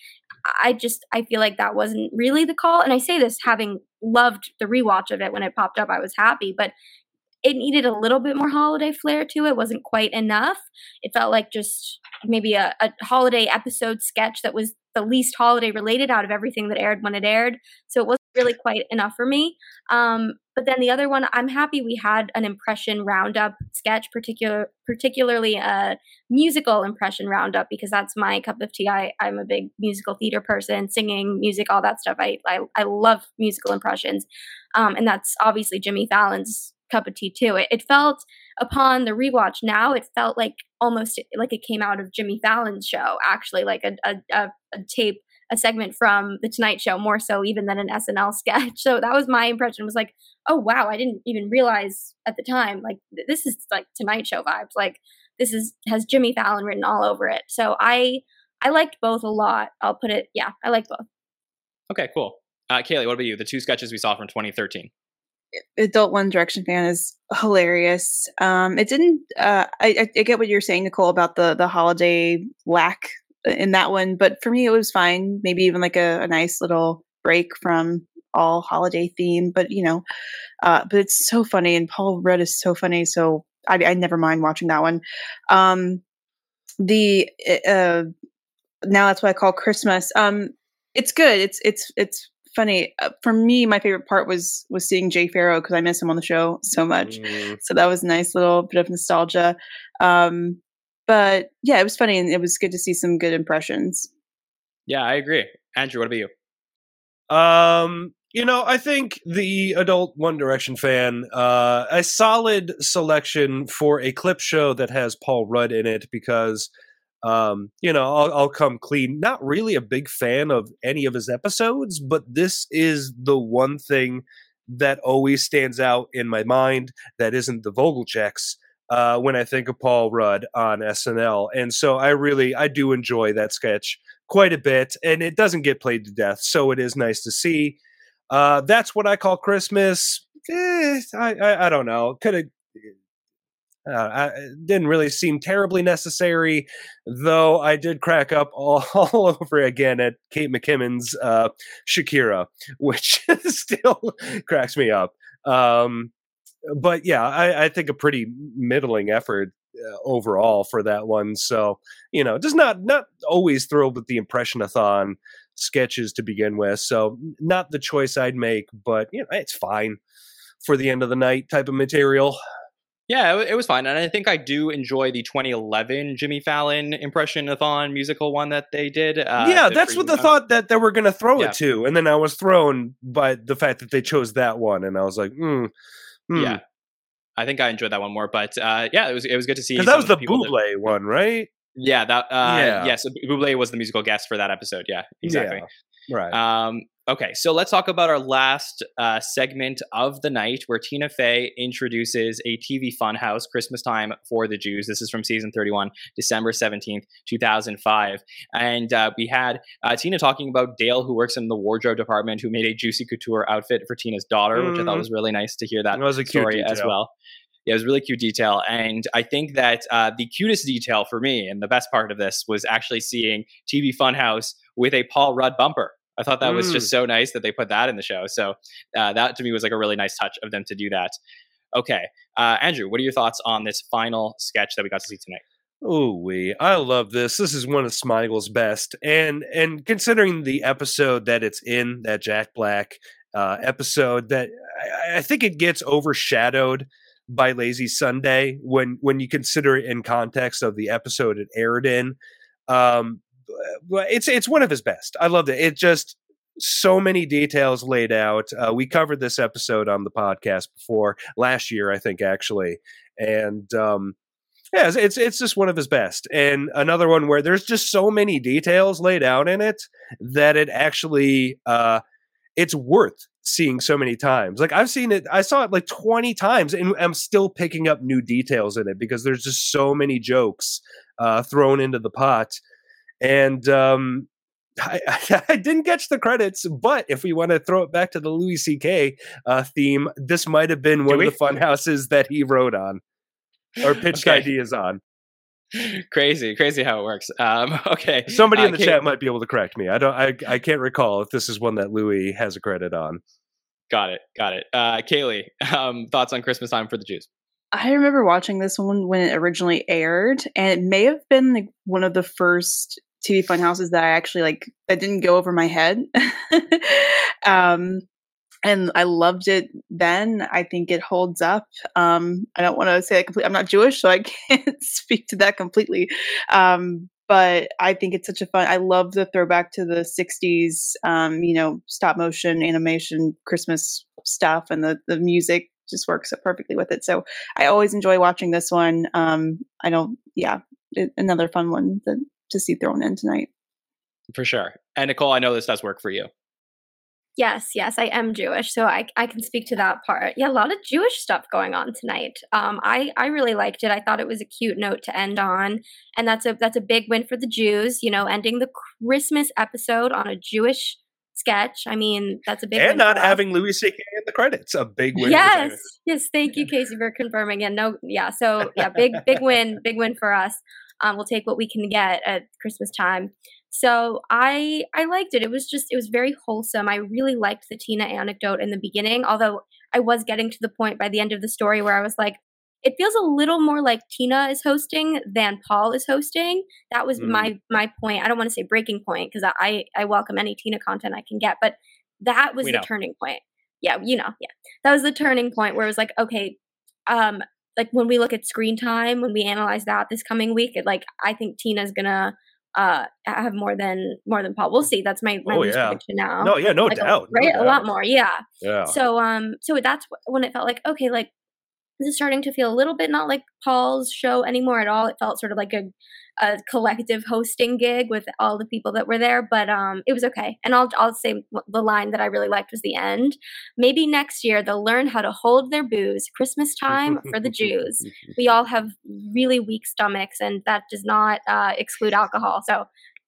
[SPEAKER 5] I just I feel like that wasn't really the call. And I say this having loved the rewatch of it when it popped up, I was happy, but it needed a little bit more holiday flair to it. wasn't quite enough. It felt like just maybe a, a holiday episode sketch that was the least holiday related out of everything that aired when it aired. So it wasn't really quite enough for me. Um, but then the other one, I'm happy we had an impression roundup sketch, particular particularly a musical impression roundup because that's my cup of tea. I, I'm a big musical theater person, singing, music, all that stuff. I I, I love musical impressions, um, and that's obviously Jimmy Fallon's cup of tea too. It, it felt upon the rewatch now, it felt like almost like it came out of Jimmy Fallon's show, actually, like a, a, a, a tape a segment from the Tonight Show more so even than an SNL <laughs> sketch. So that was my impression. Was like, oh wow, I didn't even realize at the time like this is like Tonight Show vibes. Like this is has Jimmy Fallon written all over it. So I I liked both a lot. I'll put it. Yeah, I like both.
[SPEAKER 2] Okay, cool. Uh, Kaley, what about you? The two sketches we saw from 2013
[SPEAKER 4] adult one direction fan is hilarious um it didn't uh I, I get what you're saying nicole about the the holiday lack in that one. But for me, it was fine. Maybe even like a, a nice little break from all holiday theme. But you know, uh, but it's so funny, and Paul Rudd is so funny. So I, I never mind watching that one. Um, the uh, now that's what I call Christmas. Um, it's good. It's it's it's funny uh, for me my favorite part was was seeing jay pharoah because i miss him on the show so much mm. so that was a nice little bit of nostalgia um but yeah, it was funny and it was good to see some good impressions.
[SPEAKER 2] Yeah, I agree. Andrew, what about
[SPEAKER 3] you? Um, you know, I think the adult One Direction fan, uh, a solid selection for a clip show that has Paul Rudd in it because, um, you know, I'll, I'll come clean. Not really a big fan of any of his episodes, but this is the one thing that always stands out in my mind that isn't the Vogelchecks uh, when I think of Paul Rudd on SNL. And so I really I do enjoy that sketch quite a bit, and it doesn't get played to death, so it is nice to see. Uh, that's what I call Christmas. Eh, I, I, I don't know. Could have. Uh, it didn't really seem terribly necessary, though. I did crack up <laughs> all, all over again at Kate McKinnon's uh, Shakira, <laughs> which <laughs> still cracks me up. Um, but yeah, I, I, think a pretty middling effort uh, overall for that one. So you know, just not not always thrilled with the impressionathon sketches to begin with. So not the choice I'd make, but you know, it's fine for the end of the night type of material.
[SPEAKER 2] Yeah, it, was fine, and I think I do enjoy the 2011 Jimmy Fallon impressionathon musical one that they did.
[SPEAKER 3] Uh, yeah, that's what the uh, thought that they were going to throw yeah. it to, and then I was thrown by the fact that they chose that one, and I was like, hmm
[SPEAKER 2] Hmm. Yeah, I think I enjoyed that one more. But uh, yeah, it was it was good to see.
[SPEAKER 3] Because that was the Buble that, one, right?
[SPEAKER 2] Yeah, that. Uh, yeah. Yes, Buble was the musical guest for that episode. Yeah, exactly.
[SPEAKER 3] Yeah, right.
[SPEAKER 2] Um, Okay, so let's talk about our last uh, segment of the night where Tina Fey introduces a TV funhouse, Christmas Time for the Jews. This is from season 31, December 17th, 2005. And uh, we had uh, Tina talking about Dale, who works in the wardrobe department, who made a Juicy Couture outfit for Tina's daughter, mm-hmm. which I thought mm-hmm. was really nice to hear that, that was a story detail. as well. Yeah, it was really cute detail. And I think that uh, the cutest detail for me and the best part of this was actually seeing TV Funhouse with a Paul Rudd bumper. I thought that mm. was just mm. so nice that they put that in the show. So uh, that to me was like a really nice touch of them to do that. Okay, uh, Andrew, what are your thoughts on this final sketch that we got to see tonight?
[SPEAKER 3] Oh, we! I love this. This is one of Smigel's best, and and considering the episode that it's in, that Jack Black uh, episode, that I, I think it gets overshadowed by Lazy Sunday when when you consider it in context of the episode it aired in. Um, but it's it's one of his best. I loved it. It just so many details laid out. Uh, we covered this episode on the podcast before last year, I think, actually, and um, yeah, it's, it's it's just one of his best, and another one where there's just so many details laid out in it that it actually uh, it's worth seeing so many times. Like I've seen it, I saw it like 20 times, and I'm still picking up new details in it because there's just so many jokes uh, thrown into the pot, and um, I, <laughs> I, didn't catch the credits, but if we want to throw it back to the Louis C.K. Uh, theme, this might have been one of the fun houses that he wrote on or pitched okay. ideas on. <laughs>
[SPEAKER 2] crazy, crazy how it works. Um, <laughs> okay,
[SPEAKER 3] somebody uh, in the Kay- chat might be able to correct me. I don't. I I can't recall if this is one that Louis has a credit on.
[SPEAKER 2] Got it. Got it. Uh, Kaley, um, thoughts on Christmas time for the Jews?
[SPEAKER 4] I remember watching this one when it originally aired, and it may have been like one of the first TV fun houses that I actually like that didn't go over my head. <laughs> um, and I loved it then. I think it holds up. Um, I don't want to say that completely. I'm not Jewish, so I <laughs> can't speak to that completely. Um, but I think it's such a fun. I love the throwback to the '60s, um, you know, stop motion animation Christmas stuff, and the the music just works so perfectly with it. So I always enjoy watching this one. Um, I don't, yeah, another fun one that, to see thrown in tonight.
[SPEAKER 2] For sure. And Nicole, I know this does work for you.
[SPEAKER 5] Yes, yes, I am Jewish, so I I can speak to that part. Yeah, a lot of Jewish stuff going on tonight. Um, I I really liked it. I thought it was a cute note to end on, and that's a that's a big win for the Jews. You know, ending the Christmas episode on a Jewish sketch. I mean, that's a big
[SPEAKER 3] and not having Louis C.K. in the credits. A big win.
[SPEAKER 5] Yes, yes. Thank you, <laughs> Casey, for confirming. And no, yeah. So yeah, big big win, big win for us. Um, we'll take what we can get at Christmas time. So I I liked it. It was just it was very wholesome. I really liked the Tina anecdote in the beginning, although I was getting to the point by the end of the story where I was like, it feels a little more like Tina is hosting than Paul is hosting. That was mm. my my point. I don't want to say breaking point because I I welcome any Tina content I can get, but that was we the know. turning point. Yeah, you know, yeah, that was the turning point where it was like, okay, um, like when we look at screen time, when we analyze that this coming week, it, like I think Tina's gonna uh have more than more than Paul. We'll see. That's my, my
[SPEAKER 3] oh, yeah.
[SPEAKER 5] prediction now.
[SPEAKER 3] No, yeah, no like, doubt.
[SPEAKER 5] Right?
[SPEAKER 3] No doubt.
[SPEAKER 5] A lot more, yeah.
[SPEAKER 3] Yeah.
[SPEAKER 5] So um so that's when it felt like, okay, like this is starting to feel a little bit not like Paul's show anymore at all. It felt sort of like a a collective hosting gig with all the people that were there, but um, it was okay. And I'll I'll say the line that I really liked was the end. Maybe next year they'll learn how to hold their booze. Christmas time for the <laughs> Jews. We all have really weak stomachs, and that does not uh, exclude alcohol. So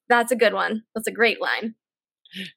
[SPEAKER 5] that's a good one. That's a great line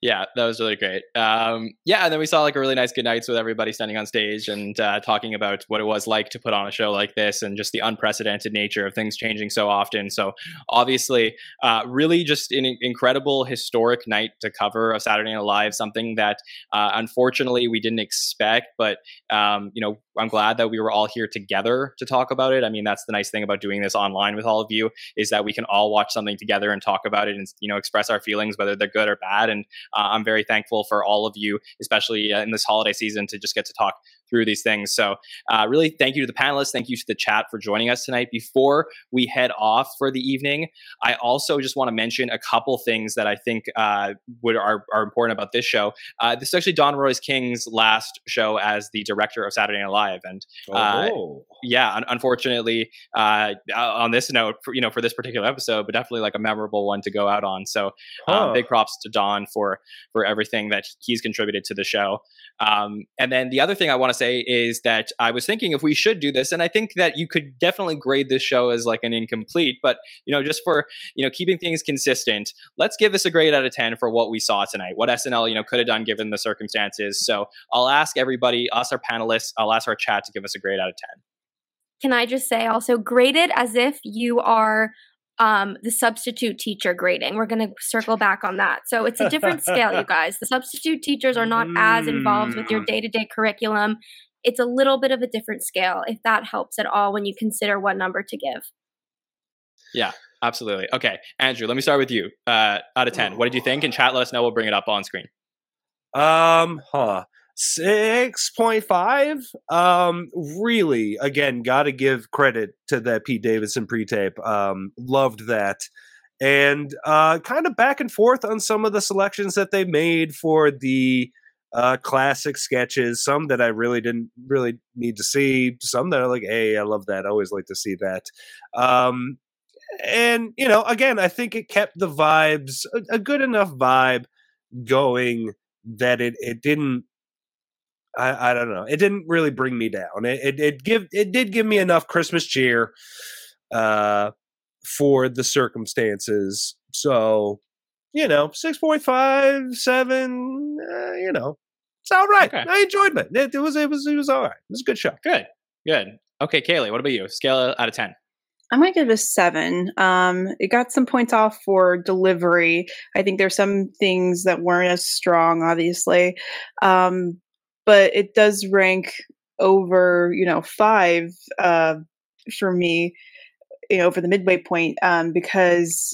[SPEAKER 2] yeah, that was really great. Um, yeah, and then we saw like a really nice good nights with everybody standing on stage and uh, talking about what it was like to put on a show like this and just the unprecedented nature of things changing so often. So obviously, uh, really just an incredible historic night to cover of Saturday Night Live, something that uh, unfortunately we didn't expect, but um, you know I'm glad that we were all here together to talk about it. I mean, that's the nice thing about doing this online with all of you is that we can all watch something together and talk about it and you know express our feelings whether they're good or bad. And I'm very thankful for all of you, especially uh, in this holiday season, to just get to talk through these things. So, uh, really, thank you to the panelists. Thank you to the chat for joining us tonight. Before we head off for the evening, I also just want to mention a couple things that I think uh, would are, are important about this show. Uh, this is actually Don Roy King's last show as the director of Saturday Night Live, and uh, oh. yeah, un- unfortunately, uh, on this note, for, you know, for this particular episode, but definitely like a memorable one to go out on. So, um, big props to Don for for everything that he's contributed to the show. Um, and then the other thing I want to say is that I was thinking if we should do this, and I think that you could definitely grade this show as like an incomplete, but you know, just for you know keeping things consistent, let's give this a grade out of ten for what we saw tonight, what SNL you know could have done given the circumstances. So I'll ask everybody, us our panelists, I'll ask our chat to give us a grade out of ten.
[SPEAKER 5] Can I just say also graded as if you are um, the substitute teacher grading. We're going to circle back on that. So it's a different scale, you <laughs> guys. The substitute teachers are not as involved with your day to day curriculum. It's a little bit of a different scale, if that helps at all when you consider what number to give.
[SPEAKER 2] Yeah, absolutely. Okay, Andrew, let me start with you. Uh, out of ten, what did you think? And chat, let us know. We'll bring it up on screen.
[SPEAKER 3] Um, huh. Six point five. Um, really, again, got to give credit to that Pete Davidson pre-tape. Um, loved that, and uh, kind of back and forth on some of the selections that they made for the uh, classic sketches. Some that I really didn't really need to see. Some that are like, hey, I love that. I always like to see that. Um, and you know, again, I think it kept the vibes a, a good enough vibe going that it it didn't I, I don't know. It didn't really bring me down. It, it, it give it did give me enough Christmas cheer uh for the circumstances. So, you know, 6.5, 7, uh, you know. It's all right.
[SPEAKER 2] Okay.
[SPEAKER 3] I enjoyed it. it. It was it was it was all right. It was a good show.
[SPEAKER 2] Good, good. Okay, Kaley, what about you? Scale out of ten.
[SPEAKER 4] I might give it a seven. Um, it got some points off for delivery. I think there's some things that weren't as strong, obviously, um, but it does rank over, you know, five uh, for me, you know, over the midway point um, because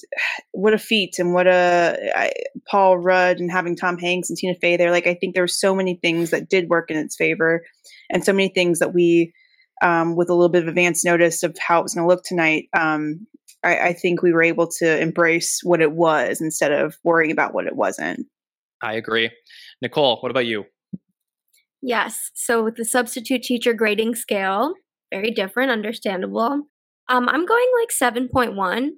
[SPEAKER 4] what a feat and what a I, Paul Rudd and having Tom Hanks and Tina Fey there. Like, I think there were so many things that did work in its favor, and so many things that we um, with a little bit of advance notice of how it was going to look tonight, um, I, I, think we were able to embrace what it was instead of worrying about what it wasn't.
[SPEAKER 2] I agree. Nicole, what about you?
[SPEAKER 5] Yes. So with the substitute teacher grading scale, very different, understandable. Um, I'm going like 7.1.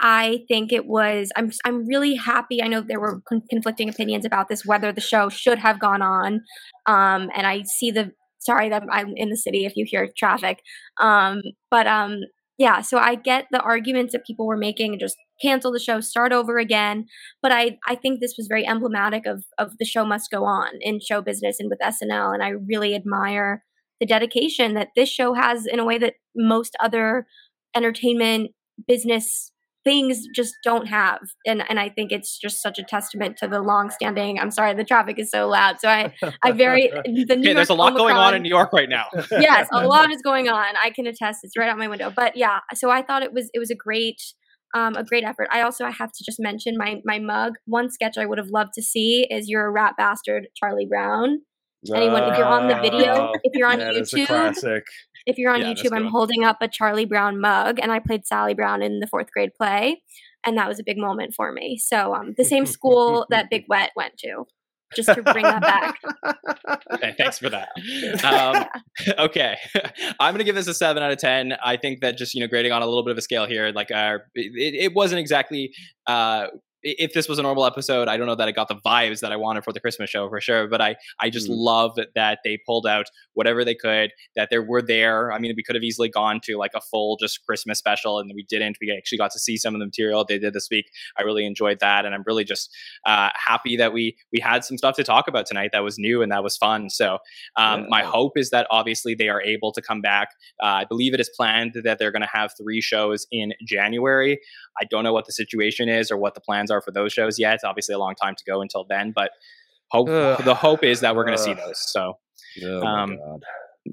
[SPEAKER 5] I think it was. I'm. I'm really happy. I know there were con- conflicting opinions about this, whether the show should have gone on, um, and I see the sorry that I'm in the city if you hear traffic. Um, but um, yeah, so I get the arguments that people were making and just cancel the show, start over again. But I, I think this was very emblematic of, of the show must go on in show business and with SNL. And I really admire the dedication that this show has in a way that most other entertainment business things just don't have. And and i think it's just such a testament to the long standing i'm sorry the traffic is so loud. So i i very <laughs> the
[SPEAKER 2] okay, there's a lot Omicron, going on in new york right now. <laughs>
[SPEAKER 5] Yes a <laughs> lot is going on. I can attest it's right out my window. But yeah so i thought it was it was a great um, a great effort. I also I have to just mention my my mug. One sketch I would have loved to see is "You're a rat bastard, Charlie Brown." Anyone, if you're on the video, if you're on YouTube, if you're on yeah, YouTube, I'm holding up a Charlie Brown mug, and I played Sally Brown in the fourth grade play, and that was a big moment for me. So, um, the same school that Big <laughs> Wet went to, just to bring that back.
[SPEAKER 2] okay, thanks for that. <laughs> Um, <laughs> okay, I'm gonna give this a seven out of ten. I think that just you know grading on a little bit of a scale here, like uh, it, it wasn't exactly uh, if this was a normal episode, I don't know that I got the vibes that I wanted for the Christmas show for sure. But I, I just mm. love that they pulled out whatever they could, that they were there. I mean, we could have easily gone to like a full just Christmas special, and we didn't. We actually got to see some of the material they did this week. I really enjoyed that, and I'm really just uh, happy that we we had some stuff to talk about tonight that was new and that was fun. So um, yeah. my hope is that obviously they are able to come back. Uh, I believe it is planned that they're going to have three shows in January. I don't know what the situation is or what the plans are for those shows yet. It's obviously a long time to go until then, but hope Ugh. the hope is that we're going to see those. So,
[SPEAKER 3] oh um,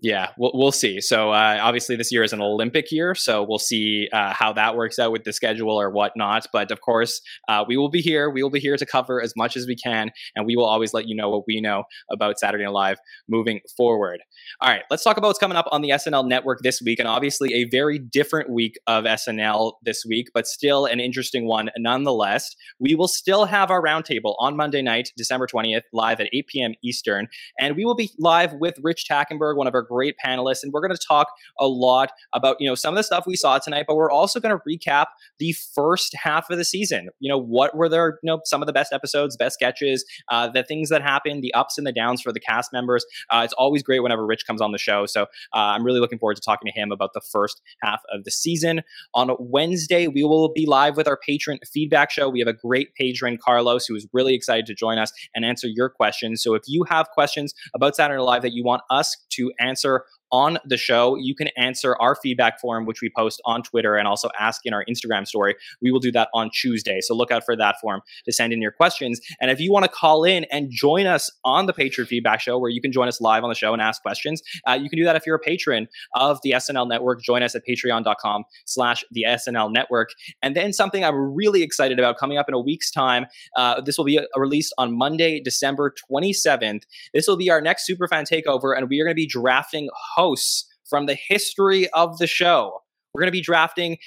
[SPEAKER 2] yeah, we'll, we'll see. So uh, obviously this year is an Olympic year, so we'll see uh, how that works out with the schedule or whatnot. But of course, uh, we will be here. We will be here to cover as much as we can, and we will always let you know what we know about Saturday Night Live moving forward. All right, let's talk about what's coming up on the SNL network this week, and obviously a very different week of SNL this week, but still an interesting one nonetheless. We will still have our roundtable on Monday night, December 20th, live at 8 p.m. Eastern, and we will be live with Rich Tackenberg, one of our great panelists, and we're going to talk a lot about you know some of the stuff we saw tonight, but we're also going to recap the first half of the season. You know, what were there? You know, some of the best episodes, best sketches, uh, the things that happened, the ups and the downs for the cast members. Uh, it's always great whenever Rich comes on the show, so uh, I'm really looking forward to talking to him about the first half of the season. On Wednesday, we will be live with our patron feedback show. We have a great patron, Carlos, who is really excited to join us and answer your questions. So if you have questions about Saturday Live that you want us to answer answer on the show, you can answer our feedback form, which we post on Twitter and also ask in our Instagram story. We will do that on Tuesday. So look out for that form to send in your questions. And if you want to call in and join us on the Patron Feedback Show, where you can join us live on the show and ask questions, uh, you can do that if you're a patron of the SNL Network. Join us at patreon.com slash the SNL Network. And then something I'm really excited about coming up in a week's time. Uh, this will be released on Monday, December 27th. This will be our next Superfan Takeover, and we are going to be drafting hosts from the history of the show. We're going to be drafting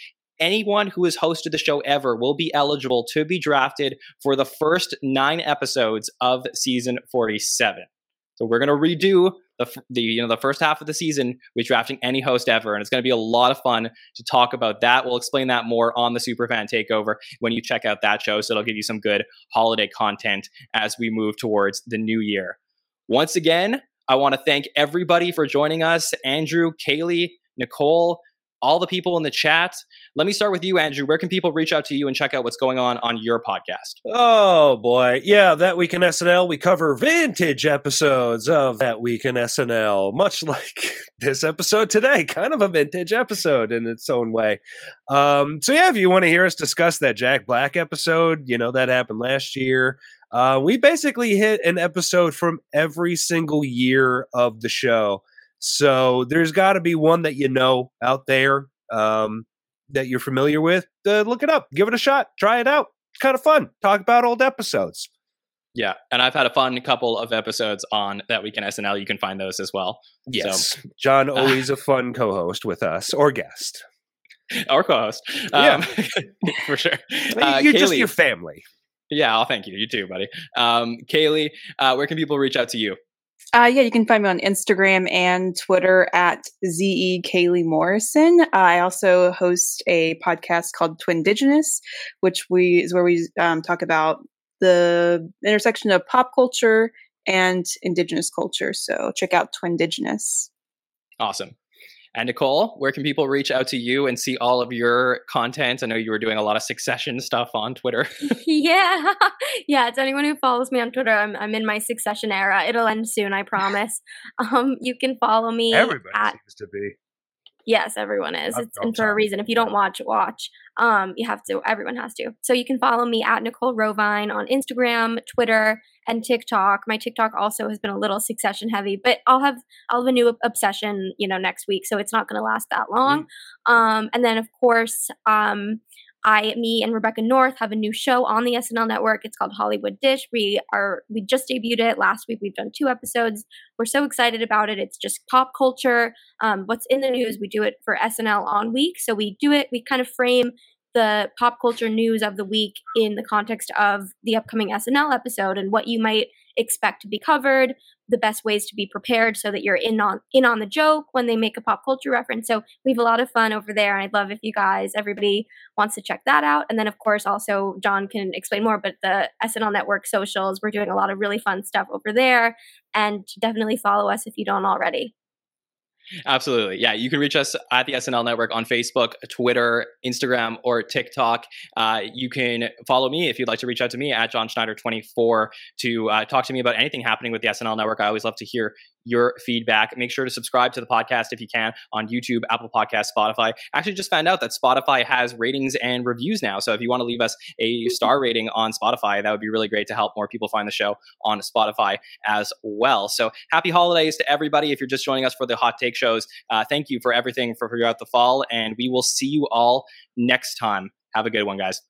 [SPEAKER 2] anyone who has hosted the show ever will be eligible to be drafted for the first nine episodes of season 47. So we're going to redo the, the you know the first half of the season with drafting any host ever, and it's going to be a lot of fun to talk about that. We'll explain that more on the Superfan Takeover when you check out that show. So it'll give you some good holiday content as we move towards the new year. Once again, I want to thank everybody for joining us. Andrew, Kaley, Nicole, all the people in the chat. Let me start with you, Andrew. Where can people reach out to you and check out what's going on on your podcast?
[SPEAKER 3] Oh boy, yeah, that week in SNL, we cover vintage episodes of that week in SNL, much <laughs> like this episode today, kind of a vintage episode in its own way. Um, so yeah, if you want to hear us discuss that Jack Black episode, you know that happened last year. Uh, we basically hit an episode from every single year of the show. So there's got to be one that you know out there um, that you're familiar with. Uh, look it up, give it a shot, try it out. It's kind of fun. Talk about old episodes.
[SPEAKER 2] Yeah, and I've had a fun couple of episodes on that week in SNL. You can find those as well.
[SPEAKER 3] Yes, so, Jon <laughs> always uh, a fun co-host with us or guest
[SPEAKER 2] or co-host. Um, yeah, <laughs> for sure.
[SPEAKER 3] Uh, you're Kaley, just your family.
[SPEAKER 2] Yeah, I'll thank you. You too, buddy. Um, Kaley, uh, where can people reach out to you?
[SPEAKER 4] Uh, yeah, you can find me on Instagram and Twitter at ze Kaley Morrison. Uh, I also host a podcast called Twin Indigenous, which we is where we um, talk about the intersection of pop culture and indigenous culture. So check out Twin Indigenous.
[SPEAKER 2] Awesome. And Nicole, where can people reach out to you and see all of your content? I know you were doing a lot of succession stuff on Twitter. <laughs>
[SPEAKER 5] yeah. Yeah. It's anyone who follows me on Twitter. I'm, I'm in my succession era. It'll end soon, I promise. <laughs> Um, you can follow me.
[SPEAKER 3] Everybody at, seems to be.
[SPEAKER 5] Yes, everyone is. It's and for a reason. If you don't watch, watch. Um, you have to. Everyone has to. So you can follow me at Nicole Rovine on Instagram, Twitter, and TikTok. My TikTok also has been a little succession heavy, but I'll have I'll have a new obsession, you know, next week, so it's not going to last that long. Mm. Um, and then of course, um, I, me, and Rebecca North have a new show on the SNL network. It's called Hollywood Dish. We are we just debuted it last week. We've done two episodes. We're so excited about it. It's just pop culture. Um, what's in the news? We do it for SNL on week. So we do it. We kind of frame the pop culture news of the week in the context of the upcoming SNL episode and what you might expect to be covered, the best ways to be prepared so that you're in on in on the joke when they make a pop culture reference. So we have a lot of fun over there and I'd love if you guys everybody wants to check that out. And then of course also Jon can explain more, but the SNL network socials, we're doing a lot of really fun stuff over there and definitely follow us if you don't already.
[SPEAKER 2] Absolutely. Yeah. You can reach us at the SNL Network on Facebook, Twitter, Instagram, or TikTok. Uh, you can follow me if you'd like to reach out to me at Jon Schneider24 to uh, talk to me about anything happening with the SNL Network. I always love to hear your feedback. Make sure to subscribe to the podcast if you can on YouTube, Apple Podcast, Spotify. Actually, just found out that Spotify has ratings and reviews now. So if you want to leave us a star rating on Spotify, that would be really great to help more people find the show on Spotify as well. So happy holidays to everybody. If you're just joining us for the hot take shows, uh, thank you for everything for throughout the fall, and we will see you all next time. Have a good one, guys.